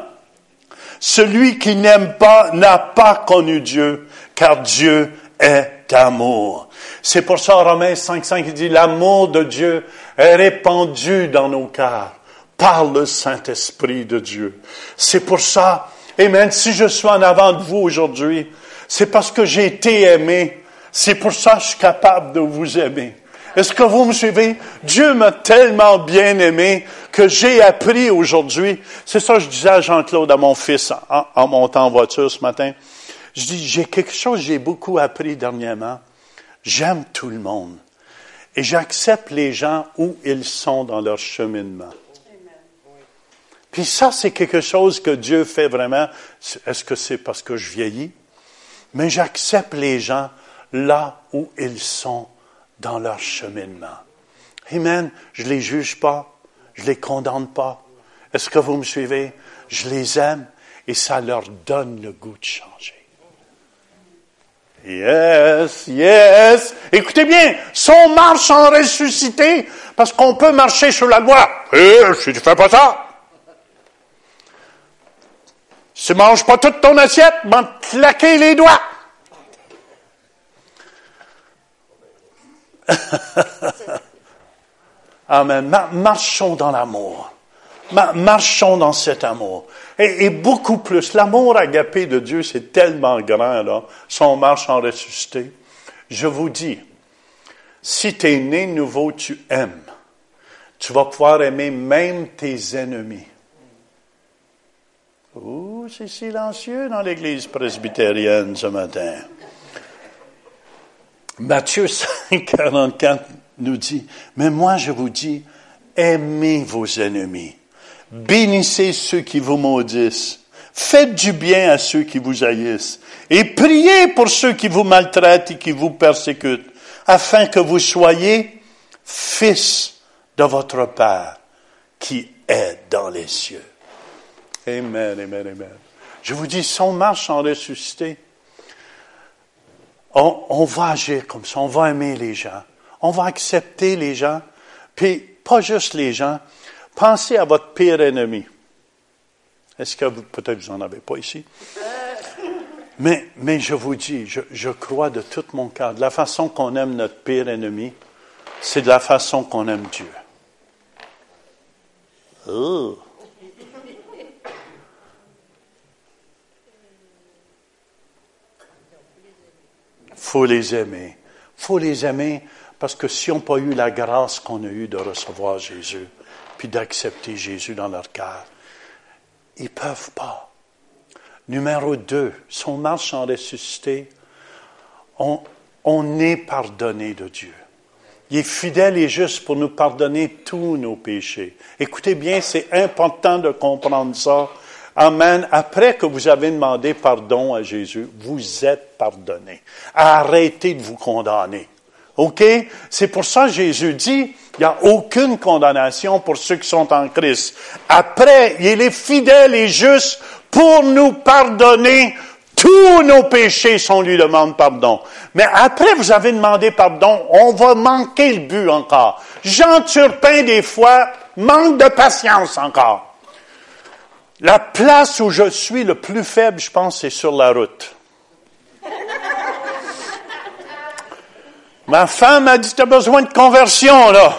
Celui qui n'aime pas n'a pas connu Dieu, car Dieu est amour. C'est pour ça, Romains 5.5, il dit, l'amour de Dieu est répandu dans nos cœurs par le Saint-Esprit de Dieu. C'est pour ça, Amen, si je suis en avant de vous aujourd'hui, c'est parce que j'ai été aimé. C'est pour ça que je suis capable de vous aimer. Est-ce que vous me suivez? Dieu m'a tellement bien aimé que j'ai appris aujourd'hui. C'est ça que je disais à Jean-Claude, à mon fils, en, montant en voiture ce matin. Je dis, j'ai quelque chose, j'ai beaucoup appris dernièrement. J'aime tout le monde. Et j'accepte les gens où ils sont dans leur cheminement. Puis ça, c'est quelque chose que Dieu fait vraiment. Est-ce que c'est parce que je vieillis? Mais j'accepte les gens là où ils sont dans leur cheminement. Amen. Je les juge pas. Je les condamne pas. Est-ce que vous me suivez? Je les aime et ça leur donne le goût de changer. Yes, yes. Écoutez bien, son marche en ressuscité, parce qu'on peut marcher sur la loi. Eh, si tu fais pas ça. Si tu manges pas toute ton assiette, m'en claquer les doigts. *laughs* Amen. Marchons dans l'amour. Marchons dans cet amour. Et, beaucoup plus. L'amour agapé de Dieu, c'est tellement grand, là. Son marche en ressuscité. Je vous dis, si tu es né nouveau, tu aimes. Tu vas pouvoir aimer même tes ennemis. Ouh, c'est silencieux dans l'église presbytérienne ce matin. Matthieu 5, 44 nous dit, mais moi je vous dis, aimez vos ennemis. Bénissez ceux qui vous maudissent. Faites du bien à ceux qui vous haïssent. Et priez pour ceux qui vous maltraitent et qui vous persécutent, afin que vous soyez fils de votre Père qui est dans les cieux. Amen, amen, amen. Je vous dis, son marche en ressuscité, on, va agir comme ça, on va aimer les gens, on va accepter les gens, puis pas juste les gens, Pensez à votre pire ennemi. Est-ce que vous, peut-être vous n'en avez pas ici? Mais, je vous dis, je, je crois de tout mon cœur, de la façon qu'on aime notre pire ennemi, c'est de la façon qu'on aime Dieu. Oh. Faut les aimer. faut les aimer parce que si on n'a pas eu la grâce qu'on a eue de recevoir Jésus, puis d'accepter Jésus dans leur cœur. Ils ne peuvent pas. Numéro deux, son marche en ressuscité, on, on est pardonné de Dieu. Il est fidèle et juste pour nous pardonner tous nos péchés. Écoutez bien, c'est important de comprendre ça. Amen. Après que vous avez demandé pardon à Jésus, vous êtes pardonné. Arrêtez de vous condamner. OK? C'est pour ça que Jésus dit, Il n'y a aucune condamnation pour ceux qui sont en Christ. Après, il est fidèle et juste pour nous pardonner tous nos péchés si on lui demande pardon. Mais après vous avez demandé pardon, on va manquer le but encore. Jean Turpin, des fois, manque de patience encore. La place où je suis le plus faible, je pense, c'est sur la route. Ma femme a dit, tu as besoin de conversion, là.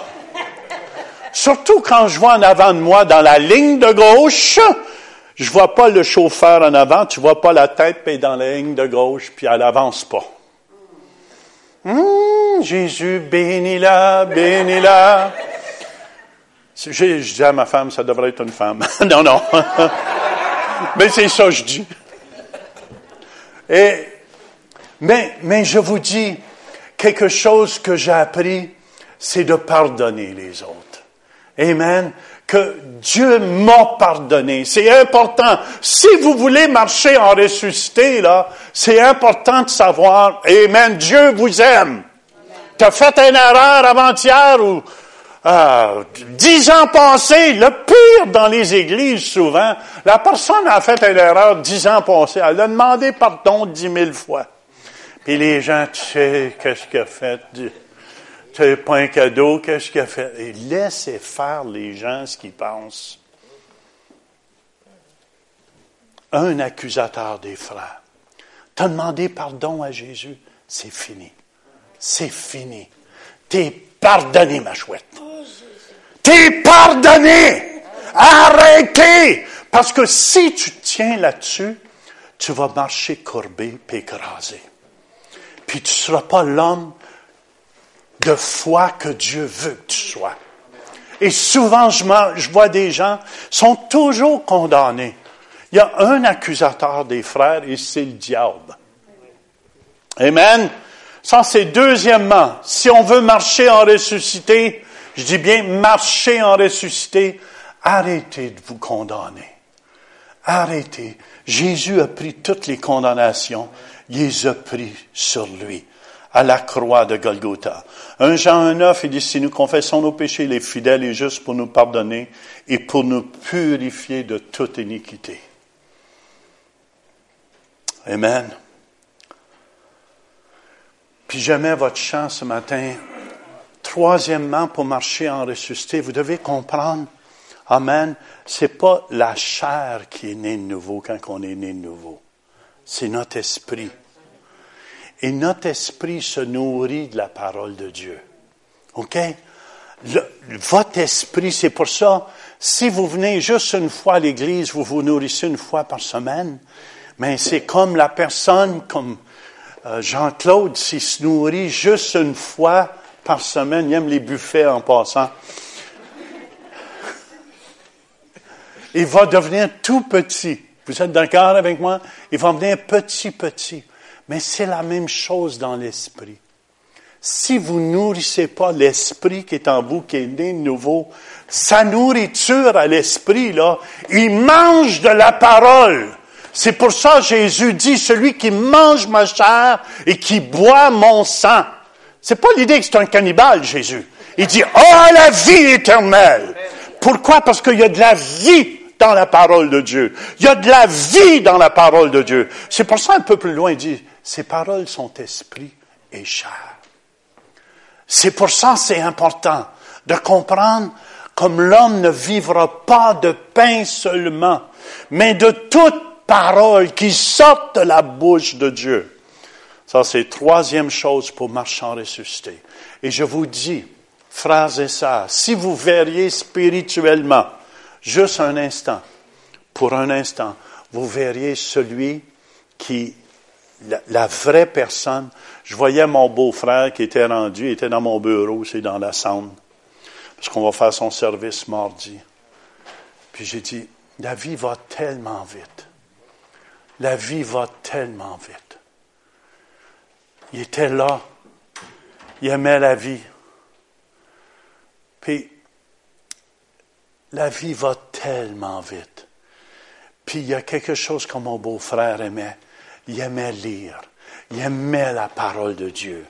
Surtout quand je vois en avant de moi, dans la ligne de gauche, je vois pas le chauffeur en avant, tu vois pas la tête, puis dans la ligne de gauche, puis elle avance pas. Hum, Jésus, bénis-la, bénis-la. Je, je dis à ma femme, ça devrait être une femme. *laughs* non, non. *laughs* mais c'est ça, je dis. Et, mais, mais je vous dis, quelque chose que j'ai appris, c'est de pardonner les autres. Amen. Que Dieu m'a pardonné. C'est important. Si vous voulez marcher en ressuscité, là, c'est important de savoir, Amen, Dieu vous aime. Tu as fait une erreur avant-hier ou euh, dix ans passés, le pire dans les églises souvent, la personne a fait une erreur dix ans passés, elle a demandé pardon dix mille fois. Puis les gens, tu sais, qu'est-ce qu'il a fait? C'est pas un cadeau, qu'est-ce qu'il a fait? Et laissez faire les gens ce qu'ils pensent. Un accusateur des frères. T'as demandé pardon à Jésus, c'est fini. C'est fini. T'es pardonné, ma chouette. T'es pardonné. Arrêtez. Parce que si tu tiens là-dessus, tu vas marcher courbé et écrasé. Puis tu ne seras pas l'homme de foi que Dieu veut que tu sois. Et souvent, je, je vois des gens sont toujours condamnés. Il y a un accusateur des frères et c'est le diable. Amen. Ça, c'est deuxièmement, si on veut marcher en ressuscité, je dis bien marcher en ressuscité, arrêtez de vous condamner. Arrêtez. Jésus a pris toutes les condamnations, il les a pris sur lui, à la croix de Golgotha. Un Jean 1.9, il dit, si nous confessons nos péchés, il est fidèle et juste pour nous pardonner et pour nous purifier de toute iniquité. Amen. Puis jamais votre chant ce matin. Troisièmement, pour marcher en ressuscité, vous devez comprendre, Amen, c'est pas la chair qui est née de nouveau quand on est né de nouveau. C'est notre esprit. Et notre esprit se nourrit de la parole de Dieu. OK? votre esprit, c'est pour ça, si vous venez juste une fois à l'église, vous vous nourrissez une fois par semaine, mais c'est comme la personne, comme euh, Jean-Claude, s'il se nourrit juste une fois par semaine, il aime les buffets en passant. Il va devenir tout petit. Vous êtes d'accord avec moi? Il va devenir petit, petit. Mais c'est la même chose dans l'esprit. Si vous nourrissez pas l'esprit qui est en vous, qui est né de nouveau, sa nourriture à l'esprit, là, il mange de la parole. C'est pour ça Jésus dit, celui qui mange ma chair et qui boit mon sang. C'est pas l'idée que c'est un cannibale, Jésus. Il dit, oh, la vie éternelle. Pourquoi? Parce qu'il y a de la vie dans la parole de Dieu. Il y a de la vie dans la parole de Dieu. C'est pour ça un peu plus loin, il dit, ces paroles sont esprit et chair. C'est pour ça c'est important de comprendre comme l'homme ne vivra pas de pain seulement, mais de toute paroles qui sortent de la bouche de Dieu. Ça, c'est troisième chose pour marcher en ressuscité. Et je vous dis, frères et sœurs, si vous verriez spirituellement, juste un instant, pour un instant, vous verriez celui qui, la, vraie personne. Je voyais mon beau-frère qui était rendu, il était dans mon bureau, c'est dans la Saône, parce qu'on va faire son service mardi. Puis j'ai dit, la vie va tellement vite. La vie va tellement vite. Il était là. Il aimait la vie. Puis, la vie va tellement vite. Puis, il y a quelque chose que mon beau-frère aimait. Il aimait lire. Il aimait la parole de Dieu.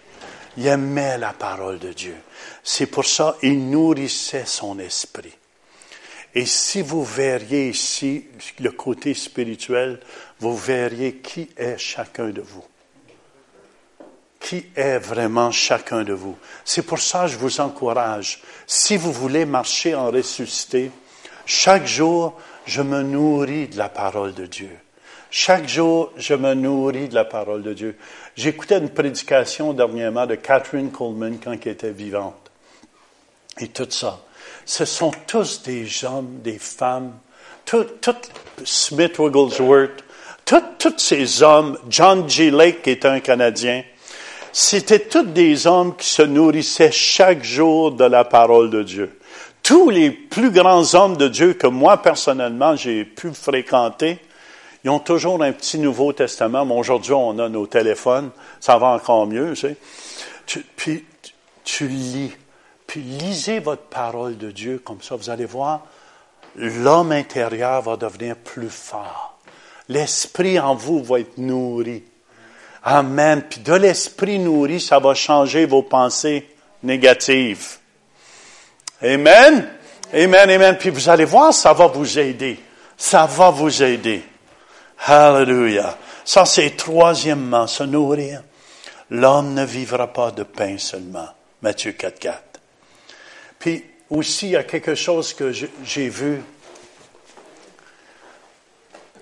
Il aimait la parole de Dieu. C'est pour ça il nourrissait son esprit. Et si vous verriez ici le côté spirituel, vous verriez qui est chacun de vous. Qui est vraiment chacun de vous. C'est pour ça que je vous encourage. Si vous voulez marcher en ressuscité, chaque jour, je me nourris de la parole de Dieu. Chaque jour, je me nourris de la parole de Dieu. J'écoutais une prédication dernièrement de Catherine Coleman quand elle était vivante. Et tout ça. Ce sont tous des hommes, des femmes, tout, tout Smith Wigglesworth, tous ces hommes, John G. Lake, qui est un Canadien, c'était tous des hommes qui se nourrissaient chaque jour de la parole de Dieu. Tous les plus grands hommes de Dieu que moi, personnellement, j'ai pu fréquenter, ils ont toujours un petit Nouveau Testament, mais aujourd'hui, on a nos téléphones, ça va encore mieux, tu sais. puis, tu lis, puis lisez votre parole de Dieu, comme ça, vous allez voir, l'homme intérieur va devenir plus fort. L'esprit en vous va être nourri. Amen. Puis de l'esprit nourri, ça va changer vos pensées négatives. Amen. Amen, amen. Puis vous allez voir, ça va vous aider. Ça va vous aider. Hallelujah. Ça, c'est troisièmement, se nourrir. L'homme ne vivra pas de pain seulement. Matthieu 4, 4. Puis aussi, il y a quelque chose que j'ai vu.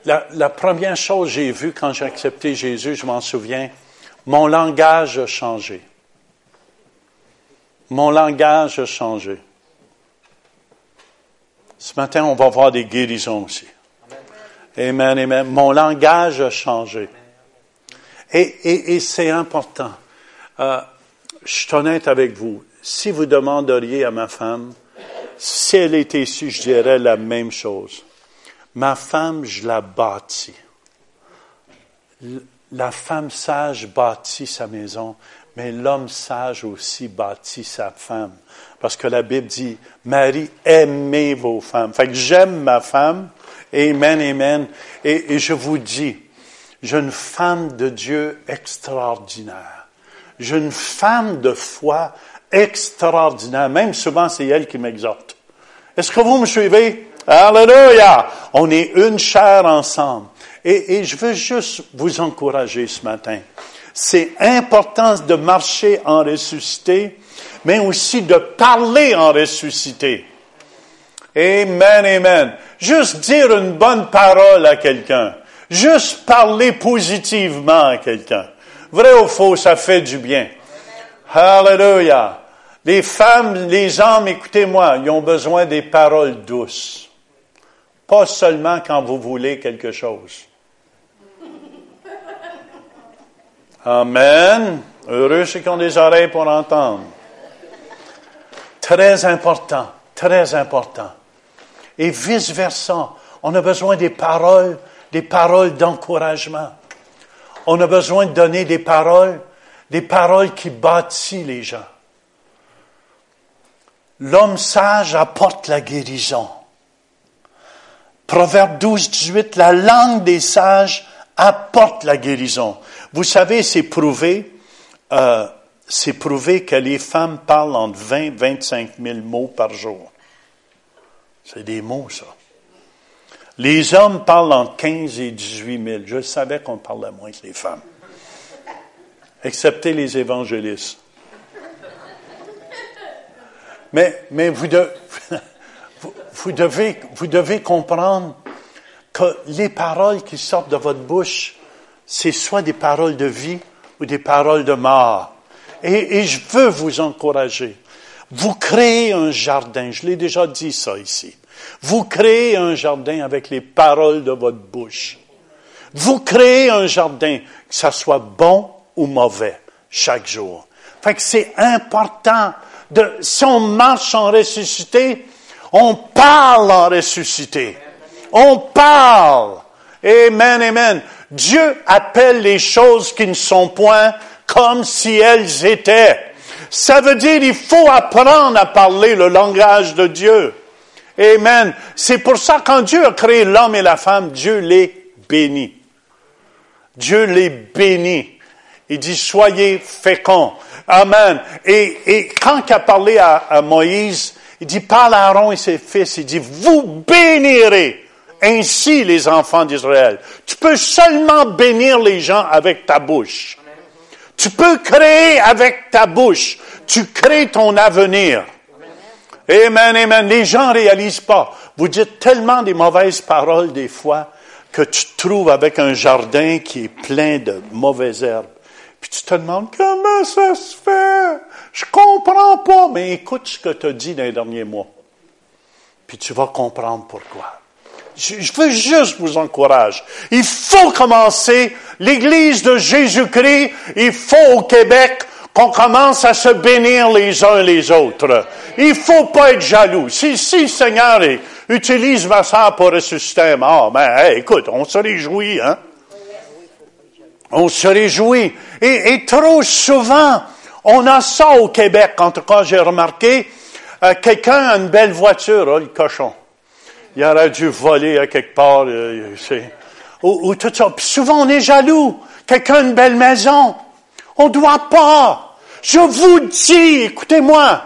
La, première chose que j'ai vue quand j'ai accepté Jésus, je m'en souviens, mon langage a changé. Mon langage a changé. Ce matin, on va voir des guérisons aussi. Amen, amen. Mon langage a changé. Et c'est important. Euh, je suis honnête avec vous. Si vous demanderiez à ma femme, si elle était ici, je dirais la même chose. Ma femme, je la bâtis. La femme sage bâtit sa maison, mais l'homme sage aussi bâtit sa femme. Parce que la Bible dit, Marie, aimez vos femmes. Fait que j'aime ma femme, Amen, amen. Et, je vous dis, j'ai une femme de Dieu extraordinaire. J'ai une femme de foi extraordinaire. Même souvent, c'est elle qui m'exhorte. Est-ce que vous me suivez? Alléluia! On est une chair ensemble. Et, et je veux juste vous encourager ce matin. C'est important de marcher en ressuscité, mais aussi de parler en ressuscité. Amen, amen. Juste dire une bonne parole à quelqu'un. Juste parler positivement à quelqu'un. Vrai ou faux, ça fait du bien. Hallelujah. Les femmes, les hommes, écoutez-moi, ils ont besoin des paroles douces. Pas seulement quand vous voulez quelque chose. Amen. Heureux ceux qui ont des oreilles pour entendre. Très important, très important et vice-versa. On a besoin des paroles, des paroles d'encouragement. On a besoin de donner des paroles, des paroles qui bâtissent les gens. L'homme sage apporte la guérison. Proverbe 12, 18, la langue des sages apporte la guérison. Vous savez, c'est prouvé, euh, c'est prouvé que les femmes parlent entre 20 et 25 000 mots par jour. C'est des mots, ça. Les hommes parlent entre 15 et 18 000. Je savais qu'on parlait moins que les femmes. Excepté les évangélistes. Mais, mais vous, *laughs* vous, devez, vous devez comprendre que les paroles qui sortent de votre bouche, c'est soit des paroles de vie ou des paroles de mort. Et, je veux vous encourager. Vous créez un jardin. Je l'ai déjà dit ça ici. Vous créez un jardin avec les paroles de votre bouche. Vous créez un jardin, que ça soit bon ou mauvais, chaque jour. Fait que c'est important de, si on marche en ressuscité, on parle en ressuscité. On parle. Amen, amen. Dieu appelle les choses qui ne sont point comme si elles étaient. Ça veut dire il faut apprendre à parler le langage de Dieu. Amen. C'est pour ça quand Dieu a créé l'homme et la femme, Dieu les bénit. Dieu les bénit. Il dit, soyez féconds. Amen. Et, et quand il a parlé à, à Moïse, il dit, parle à Aaron et ses fils, il dit, vous bénirez ainsi les enfants d'Israël. Tu peux seulement bénir les gens avec ta bouche. Tu peux créer avec ta bouche. Tu crées ton avenir. Amen, amen. Les gens ne réalisent pas. Vous dites tellement des mauvaises paroles des fois que tu te trouves avec un jardin qui est plein de mauvaises herbes. Puis tu te demandes comment ça se fait? Je comprends pas. Mais écoute ce que tu as dit dans les derniers mois. Puis tu vas comprendre pourquoi. Je, veux juste vous encourager. Il faut commencer l'Église de Jésus-Christ. Il faut au Québec qu'on commence à se bénir les uns les autres. Il faut pas être jaloux. Si, si Seigneur utilise ma soeur pour ressusciter un mort, ben, écoute, on se réjouit, hein? On se réjouit. Et trop souvent, on a ça au Québec. En tout cas, j'ai remarqué, euh, quelqu'un a une belle voiture, oh, le cochon. Il aurait dû voler à quelque part, euh, ou, ou, tout ça. Souvent, on est jaloux. Quelqu'un a une belle maison. On ne doit pas. Je vous dis, écoutez-moi,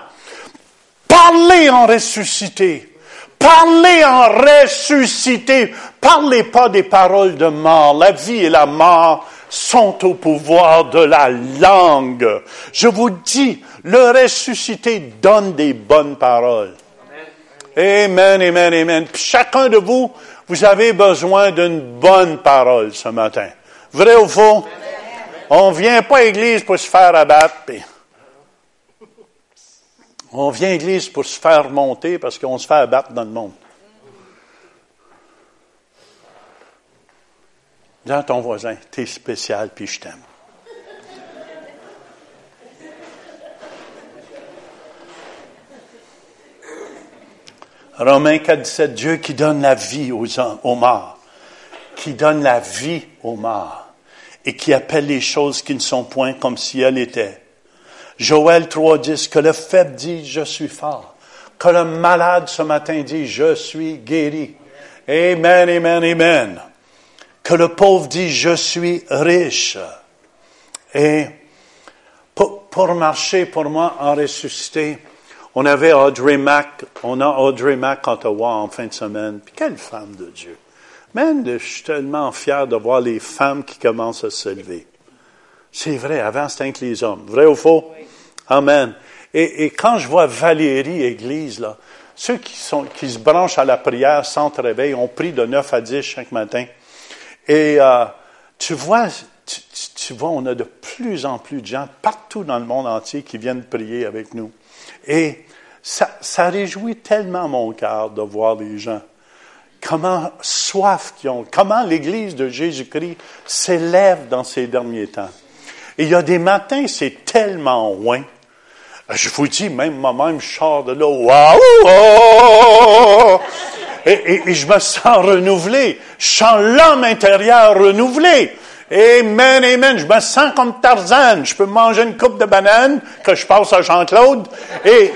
parlez en ressuscité. Parlez en ressuscité. Parlez pas des paroles de mort. La vie et la mort sont au pouvoir de la langue. Je vous dis, le ressuscité donne des bonnes paroles. Amen, amen, amen. Puis chacun de vous, vous avez besoin d'une bonne parole ce matin. Vrai ou faux? On vient pas à l'église pour se faire abattre. On vient à l'église pour se faire monter parce qu'on se fait abattre dans le monde. Dis à ton voisin, t'es spécial puis je t'aime. Romains 4, 17, Dieu qui donne la vie aux, aux morts, qui donne la vie aux morts et qui appelle les choses qui ne sont point comme si elles étaient. Joël 3.10, que le faible dit, je suis fort. Que le malade ce matin dit, je suis guéri. Amen, amen, amen. Que le pauvre dit, je suis riche. Et pour, pour marcher, pour moi, en ressuscité, on avait Audrey Mack, on a Audrey Mack Ottawa en fin de semaine. Puis quelle femme de Dieu. Même, je suis tellement fier de voir les femmes qui commencent à se lever. C'est vrai, avant c'était que les hommes. Vrai ou faux? Amen. Et, quand je vois Valérie Église, là, ceux qui, sont, qui se branchent à la prière sans réveil, ont pris de 9 à 10 chaque matin. Et euh, tu vois, tu, vois, on a de plus en plus de gens partout dans le monde entier qui viennent prier avec nous. Et ça, réjouit tellement mon cœur de voir les gens comment soif qu'ils ont, comment l'Église de Jésus-Christ s'élève dans ces derniers temps. Et il y a des matins, c'est tellement loin. Je vous dis, même moi-même, je sors de là, waouh! Oh! Et, je me sens renouvelé. Je sens l'homme intérieur renouvelé. Amen, amen. Je me sens comme Tarzan. Je peux manger une coupe de banane que je passe à Jean-Claude et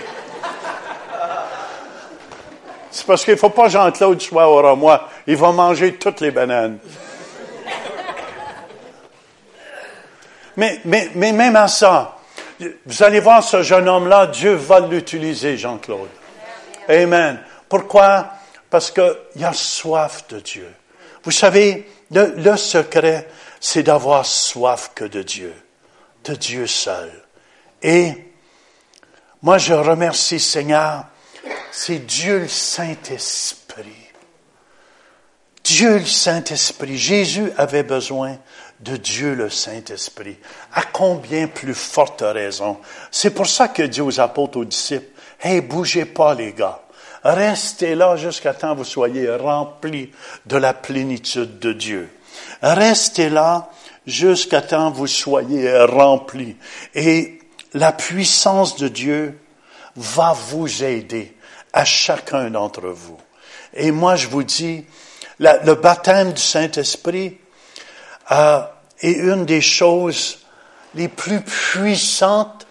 c'est parce qu'il ne faut pas Jean-Claude soit au moi. Il va manger toutes les bananes. Mais, mais, mais même à ça, vous allez voir ce jeune homme-là, Dieu va l'utiliser, Jean-Claude. Amen. Pourquoi? Parce qu'il a soif de Dieu. Vous savez, le, le secret, c'est d'avoir soif que de Dieu, de Dieu seul. Et moi, je remercie Seigneur c'est Dieu le Saint-Esprit. Dieu le Saint-Esprit. Jésus avait besoin de Dieu le Saint-Esprit. À combien plus forte raison. C'est pour ça que dit aux apôtres, aux disciples, Hey, bougez pas les gars. Restez là jusqu'à temps que vous soyez remplis de la plénitude de Dieu. Restez là jusqu'à temps que vous soyez remplis. Et la puissance de Dieu va vous aider à chacun d'entre vous. Et moi, je vous dis, le baptême du Saint-Esprit euh, est une des choses les plus puissantes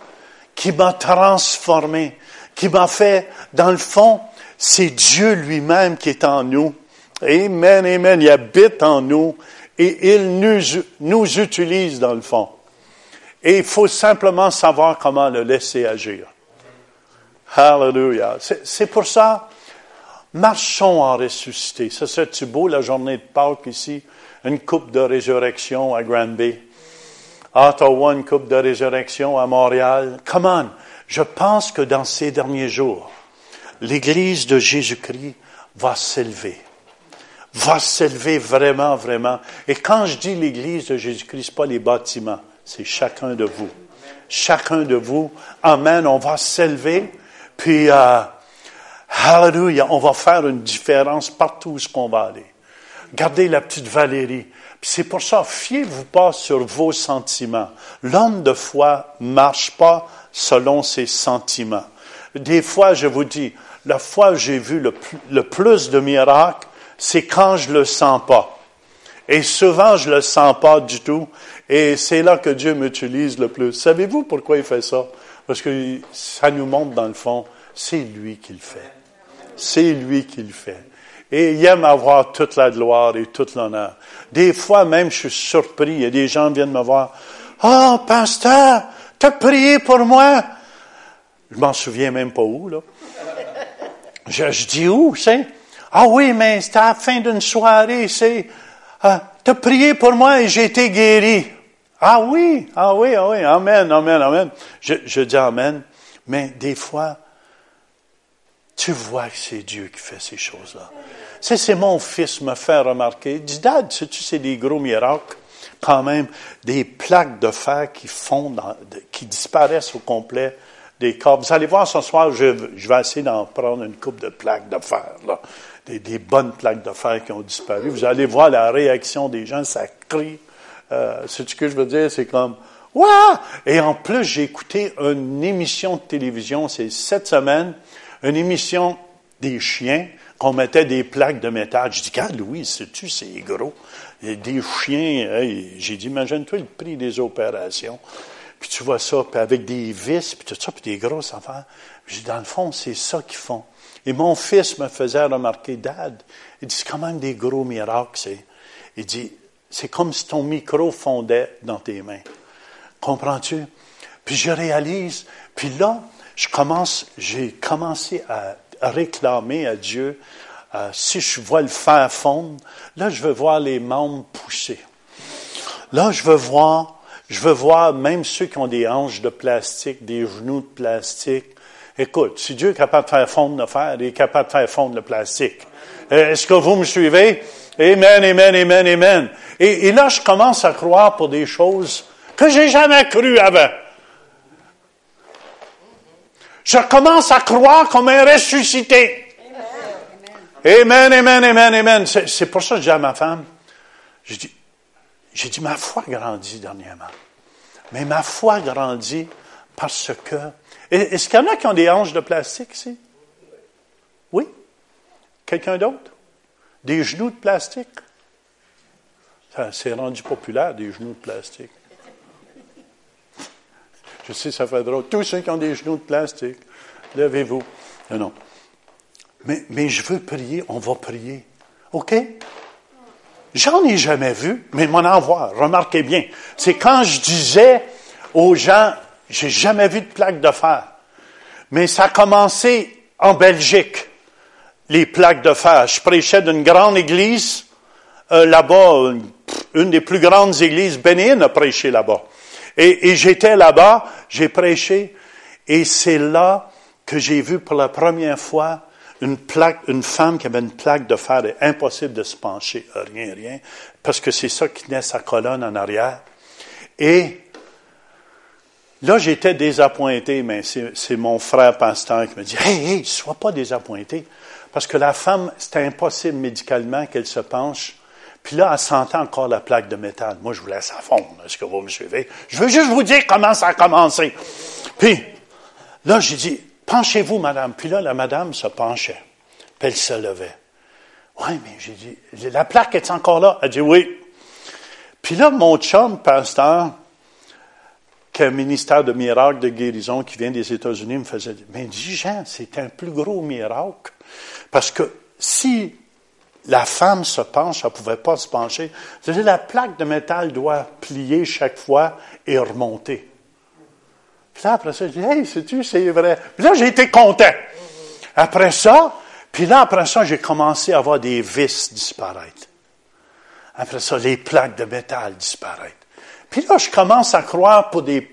qui m'a transformé, qui m'a fait, dans le fond, c'est Dieu lui-même qui est en nous. Amen, amen. Il habite en nous et il nous, utilise dans le fond. Et il faut simplement savoir comment le laisser agir. Hallelujah. C'est pour ça, marchons en ressuscité. Ça serait-tu beau la journée de Pâques ici? Une coupe de résurrection à Granby. Ottawa, une coupe de résurrection à Montréal. Come on. Je pense que dans ces derniers jours, l'Église de Jésus-Christ va s'élever. Va s'élever vraiment, vraiment. Et quand je dis l'Église de Jésus-Christ, ce pas les bâtiments, c'est chacun de vous. Chacun de vous. Amen. On va s'élever. Puis, euh, hallelujah, on va faire une différence partout où on va aller. Gardez la petite Valérie. C'est pour ça, fiez-vous pas sur vos sentiments. L'homme de foi marche pas selon ses sentiments. Des fois, je vous dis, la fois où j'ai vu le, plus de miracles, c'est quand je le sens pas. Et souvent, je le sens pas du tout. Et c'est là que Dieu m'utilise le plus. Savez-vous pourquoi il fait ça? Parce que ça nous montre dans le fond, c'est lui qui le fait. C'est lui qui le fait. Et il aime avoir toute la gloire et tout l'honneur. Des fois même, je suis surpris. Il y a des gens viennent me voir. Oh, pasteur, t'as prié pour moi. Je m'en souviens même pas où, là. Je, dis où, c'est? Ah oui, mais c'était à la fin d'une soirée, c'est, euh, t'as prié pour moi et j'ai été guéri. Ah oui, ah oui, ah oui, amen, amen, amen. Je, dis amen, mais des fois, tu vois que c'est Dieu qui fait ces choses-là. C'est, mon fils me fait remarquer. Dit, Dad, sais-tu, c'est des gros miracles, quand même, des plaques de fer qui fondent, qui disparaissent au complet des corps. Vous allez voir ce soir, je, vais essayer d'en prendre une coupe de plaques de fer, là. Des, bonnes plaques de fer qui ont disparu. Vous allez voir la réaction des gens, ça crie. Euh, ce que je veux dire, c'est comme, Waouh! Et en plus, j'ai écouté une émission de télévision, c'est cette semaine, une émission des chiens, qu'on mettait des plaques de métal. Je dis, regarde, Louis, sais-tu, c'est gros. Des chiens, j'ai dit, imagine-toi le prix des opérations. Puis tu vois ça, puis avec des vis, puis tout ça, puis des grosses affaires. Dis, dans le fond, c'est ça qu'ils font. Et mon fils me faisait remarquer, Dad, il dit, c'est quand même des gros miracles, c'est. Il dit, c'est comme si ton micro fondait dans tes mains. Comprends-tu? Puis je réalise, puis là, je commence, j'ai commencé à, réclamer à Dieu, euh, si je vois le fer fondre, là, je veux voir les membres pousser. Là, je veux voir, je veux voir même ceux qui ont des hanches de plastique, des genoux de plastique. Écoute, si Dieu est capable de faire fondre le fer, il est capable de faire fondre le plastique. Euh, est-ce que vous me suivez? Amen, amen, amen, amen. Et, là, je commence à croire pour des choses que j'ai jamais cru avant. Je commence à croire qu'on est ressuscité. Amen, amen, amen, amen. C'est pour ça que j'ai à ma femme, j'ai dit, j'ai dit, ma foi grandit dernièrement. Mais ma foi grandit parce que... Est-ce qu'il y en a qui ont des hanches de plastique ici? Oui? Quelqu'un d'autre? Des genoux de plastique? C'est rendu populaire, des genoux de plastique. Je sais, ça fait drôle. Tous ceux qui ont des genoux de plastique, levez-vous. Non, non. Mais, mais je veux prier, on va prier. OK? J'en ai jamais vu, mais m'en en voir. Remarquez bien. C'est quand je disais aux gens, j'ai jamais vu de plaque de fer. Mais ça a commencé en Belgique, les plaques de fer. Je prêchais d'une grande église, euh, là-bas, une des plus grandes églises, Bénin a prêché là-bas. Et j'étais là-bas, j'ai prêché, et c'est là que j'ai vu pour la première fois une plaque, une femme qui avait une plaque de fer, et impossible de se pencher, rien, rien, parce que c'est ça qui tenait sa colonne en arrière. Et là, j'étais désappointé, mais c'est mon frère pasteur qui me dit, hey, hey, sois pas désappointé, parce que la femme, c'était impossible médicalement qu'elle se penche puis là, elle sentait encore la plaque de métal. Moi, je voulais ça fondre. Est-ce que vous me suivez? Je veux juste vous dire comment ça a commencé. Puis, là, j'ai dit, penchez-vous, madame. Puis là, la madame se penchait. Puis elle se levait. Oui, mais j'ai dit, la plaque est encore là? Elle dit oui. Puis là, mon chum, pasteur, qui a un ministère de miracle de guérison qui vient des États-Unis, me faisait dire, mais dis Jean, c'est un plus gros miracle. Parce que si la femme se penche, elle ne pouvait pas se pencher. C'est-à-dire, la plaque de métal doit plier chaque fois et remonter. Puis là, après ça, je dis, hey, sais-tu, c'est vrai. Puis là, j'ai été content. Après ça, puis là, après ça, j'ai commencé à voir des vis disparaître. Après ça, les plaques de métal disparaître. Puis là, je commence à croire pour des,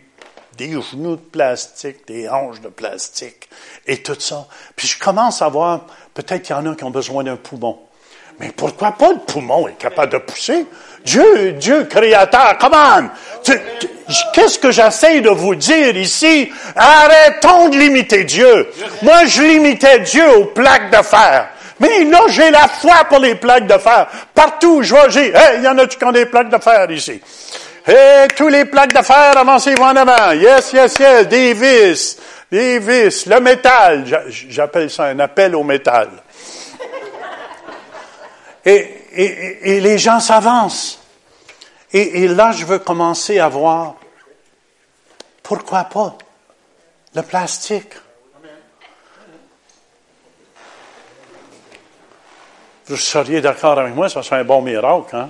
des genoux de plastique, des hanches de plastique et tout ça. Puis je commence à voir, peut-être qu'il y en a qui ont besoin d'un poumon. Mais pourquoi pas le poumon est capable de pousser? Dieu, Dieu créateur, comment? Qu'est-ce que j'essaie de vous dire ici? Arrêtons de limiter Dieu. Moi, je limitais Dieu aux plaques de fer. Mais là, j'ai la foi pour les plaques de fer. Partout je vais, j'ai, hey, il y en a qui ont des plaques de fer ici? Hey, tous les plaques de fer, avancez-vous en avant. Yes, yes, yes, des vis, des le métal. J'appelle ça un appel au métal. Et, et, les gens s'avancent. Et, et, là, je veux commencer à voir, pourquoi pas, le plastique. Vous seriez d'accord avec moi, ça serait un bon miracle, hein?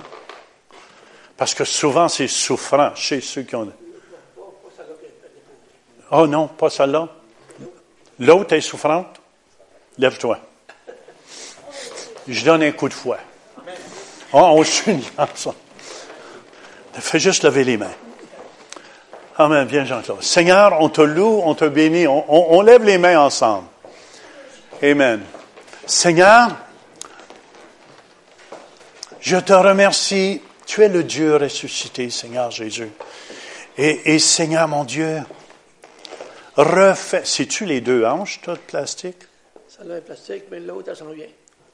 Parce que souvent, c'est souffrant chez ceux qui ont... Oh non, pas celle-là. L'autre est souffrante. Lève-toi. Je donne un coup de fouet. Oh, on une chanson. Fais juste lever les mains. Amen. Bien, Jean-Claude. Seigneur, on te loue, on te bénit. On, lève les mains ensemble. Amen. Seigneur, je te remercie. Tu es le Dieu ressuscité, Seigneur Jésus. Et, Seigneur, mon Dieu, refais. C'est-tu les deux hanches, toi, de plastique? Ça là est plastique, mais l'autre, elle s'en vient.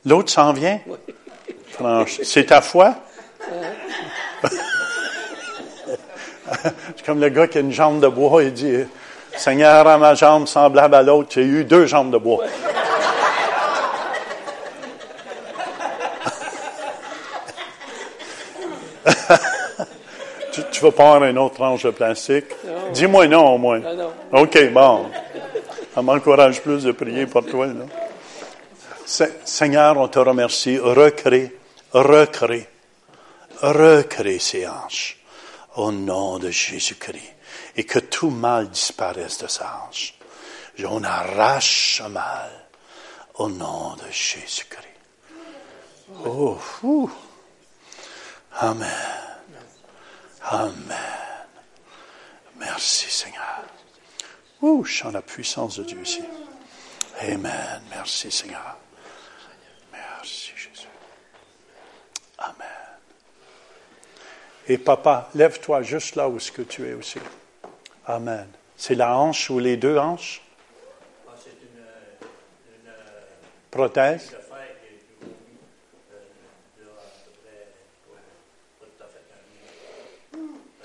L'autre s'en vient? Oui. C'est ta foi? *laughs* C'est comme le gars qui a une jambe de bois, il dit, Seigneur, à ma jambe semblable à l'autre, j'ai eu deux jambes de bois. *laughs* tu, tu, vas prendre une autre tranche de plastique? Dis-moi non au moins. OK, bon. Ça m'encourage plus de prier pour toi. Seigneur, on te remercie. Recrée recrée, recrée ces hanches au nom de Jésus-Christ et que tout mal disparaisse de ces hanches. On arrache ce mal au nom de Jésus-Christ. Oh, fou. Amen. Amen. Merci Seigneur. Ouh, je sens la puissance de Dieu ici. Amen. Merci Seigneur. Amen. Et papa, lève-toi juste là où ce que tu es aussi. Amen. C'est la hanche ou les deux hanches? C'est une, prothèse.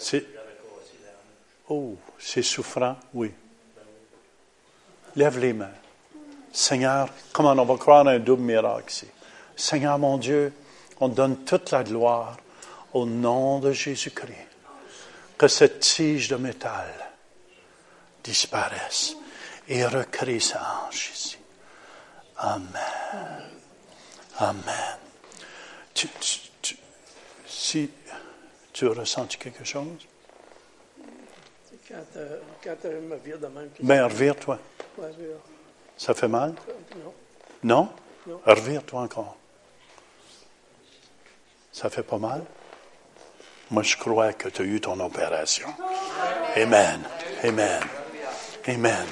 C'est, oh, c'est souffrant, oui. Lève les mains. Seigneur, comment on va croire un double miracle ici? Seigneur mon Dieu, on donne toute la gloire au nom de Jésus-Christ. Que cette tige de métal disparaisse et recrée sa hanche ici. Amen. Amen. Tu, si tu as ressenti quelque chose? Quand, euh, quand elle me vire de même. Ben, revire-toi. Ouais, Ça fait mal? Non. Non? Non. Revire-toi encore. Ça fait pas mal? Moi, je crois que tu as eu ton opération. Amen. Amen. Amen.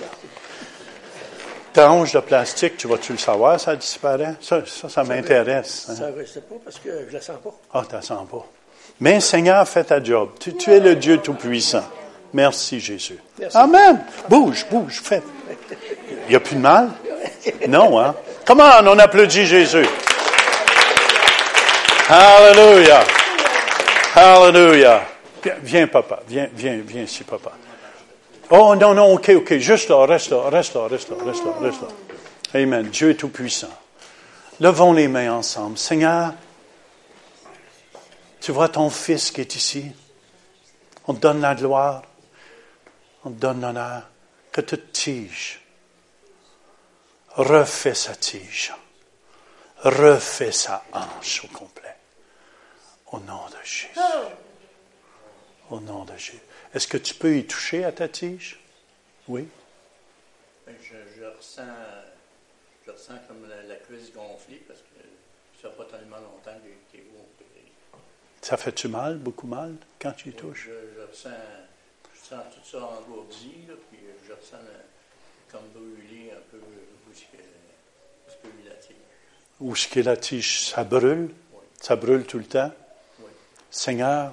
Ta hanche de plastique, tu vas-tu le savoir, ça disparaît? Ça, ça, m'intéresse. Hein. Ça ne sais pas parce que je ne la sens pas. Ah, tu ne la sens pas. Mais Seigneur, fais ta job. Tu, es le Dieu Tout-Puissant. Merci, Jésus. Amen. Bouge, bouge, fais. Il n'y a plus de mal? Non, hein? Comment on applaudit Jésus? Hallelujah. Hallelujah. Viens, papa. Viens, viens, viens ici, papa. Oh, non, non, ok, ok. Juste là, reste là, reste là, reste là, reste là, reste là. Amen. Dieu est tout-puissant. Levons les mains ensemble. Seigneur, tu vois ton fils qui est ici. On te donne la gloire. On te donne l'honneur. Que toute tige refais sa tige refais sa hanche au complet. Au nom de Jésus. Au nom de Jésus. Est-ce que tu peux y toucher à ta tige? Oui. Ben, Je, je ressens, je ressens comme la, la cuisse gonflée parce que ça fait pas tellement longtemps que j'ai été opéré. Ça fait-tu mal, beaucoup mal, quand tu y touches? Je, je ressens, je sens tout ça engourdi, là, puis je ressens le- comme brûlé un peu où est-ce que, où est-ce que lui la tire. Où ce que la tige, ça brûle? Ça brûle tout le temps? Oui. Seigneur,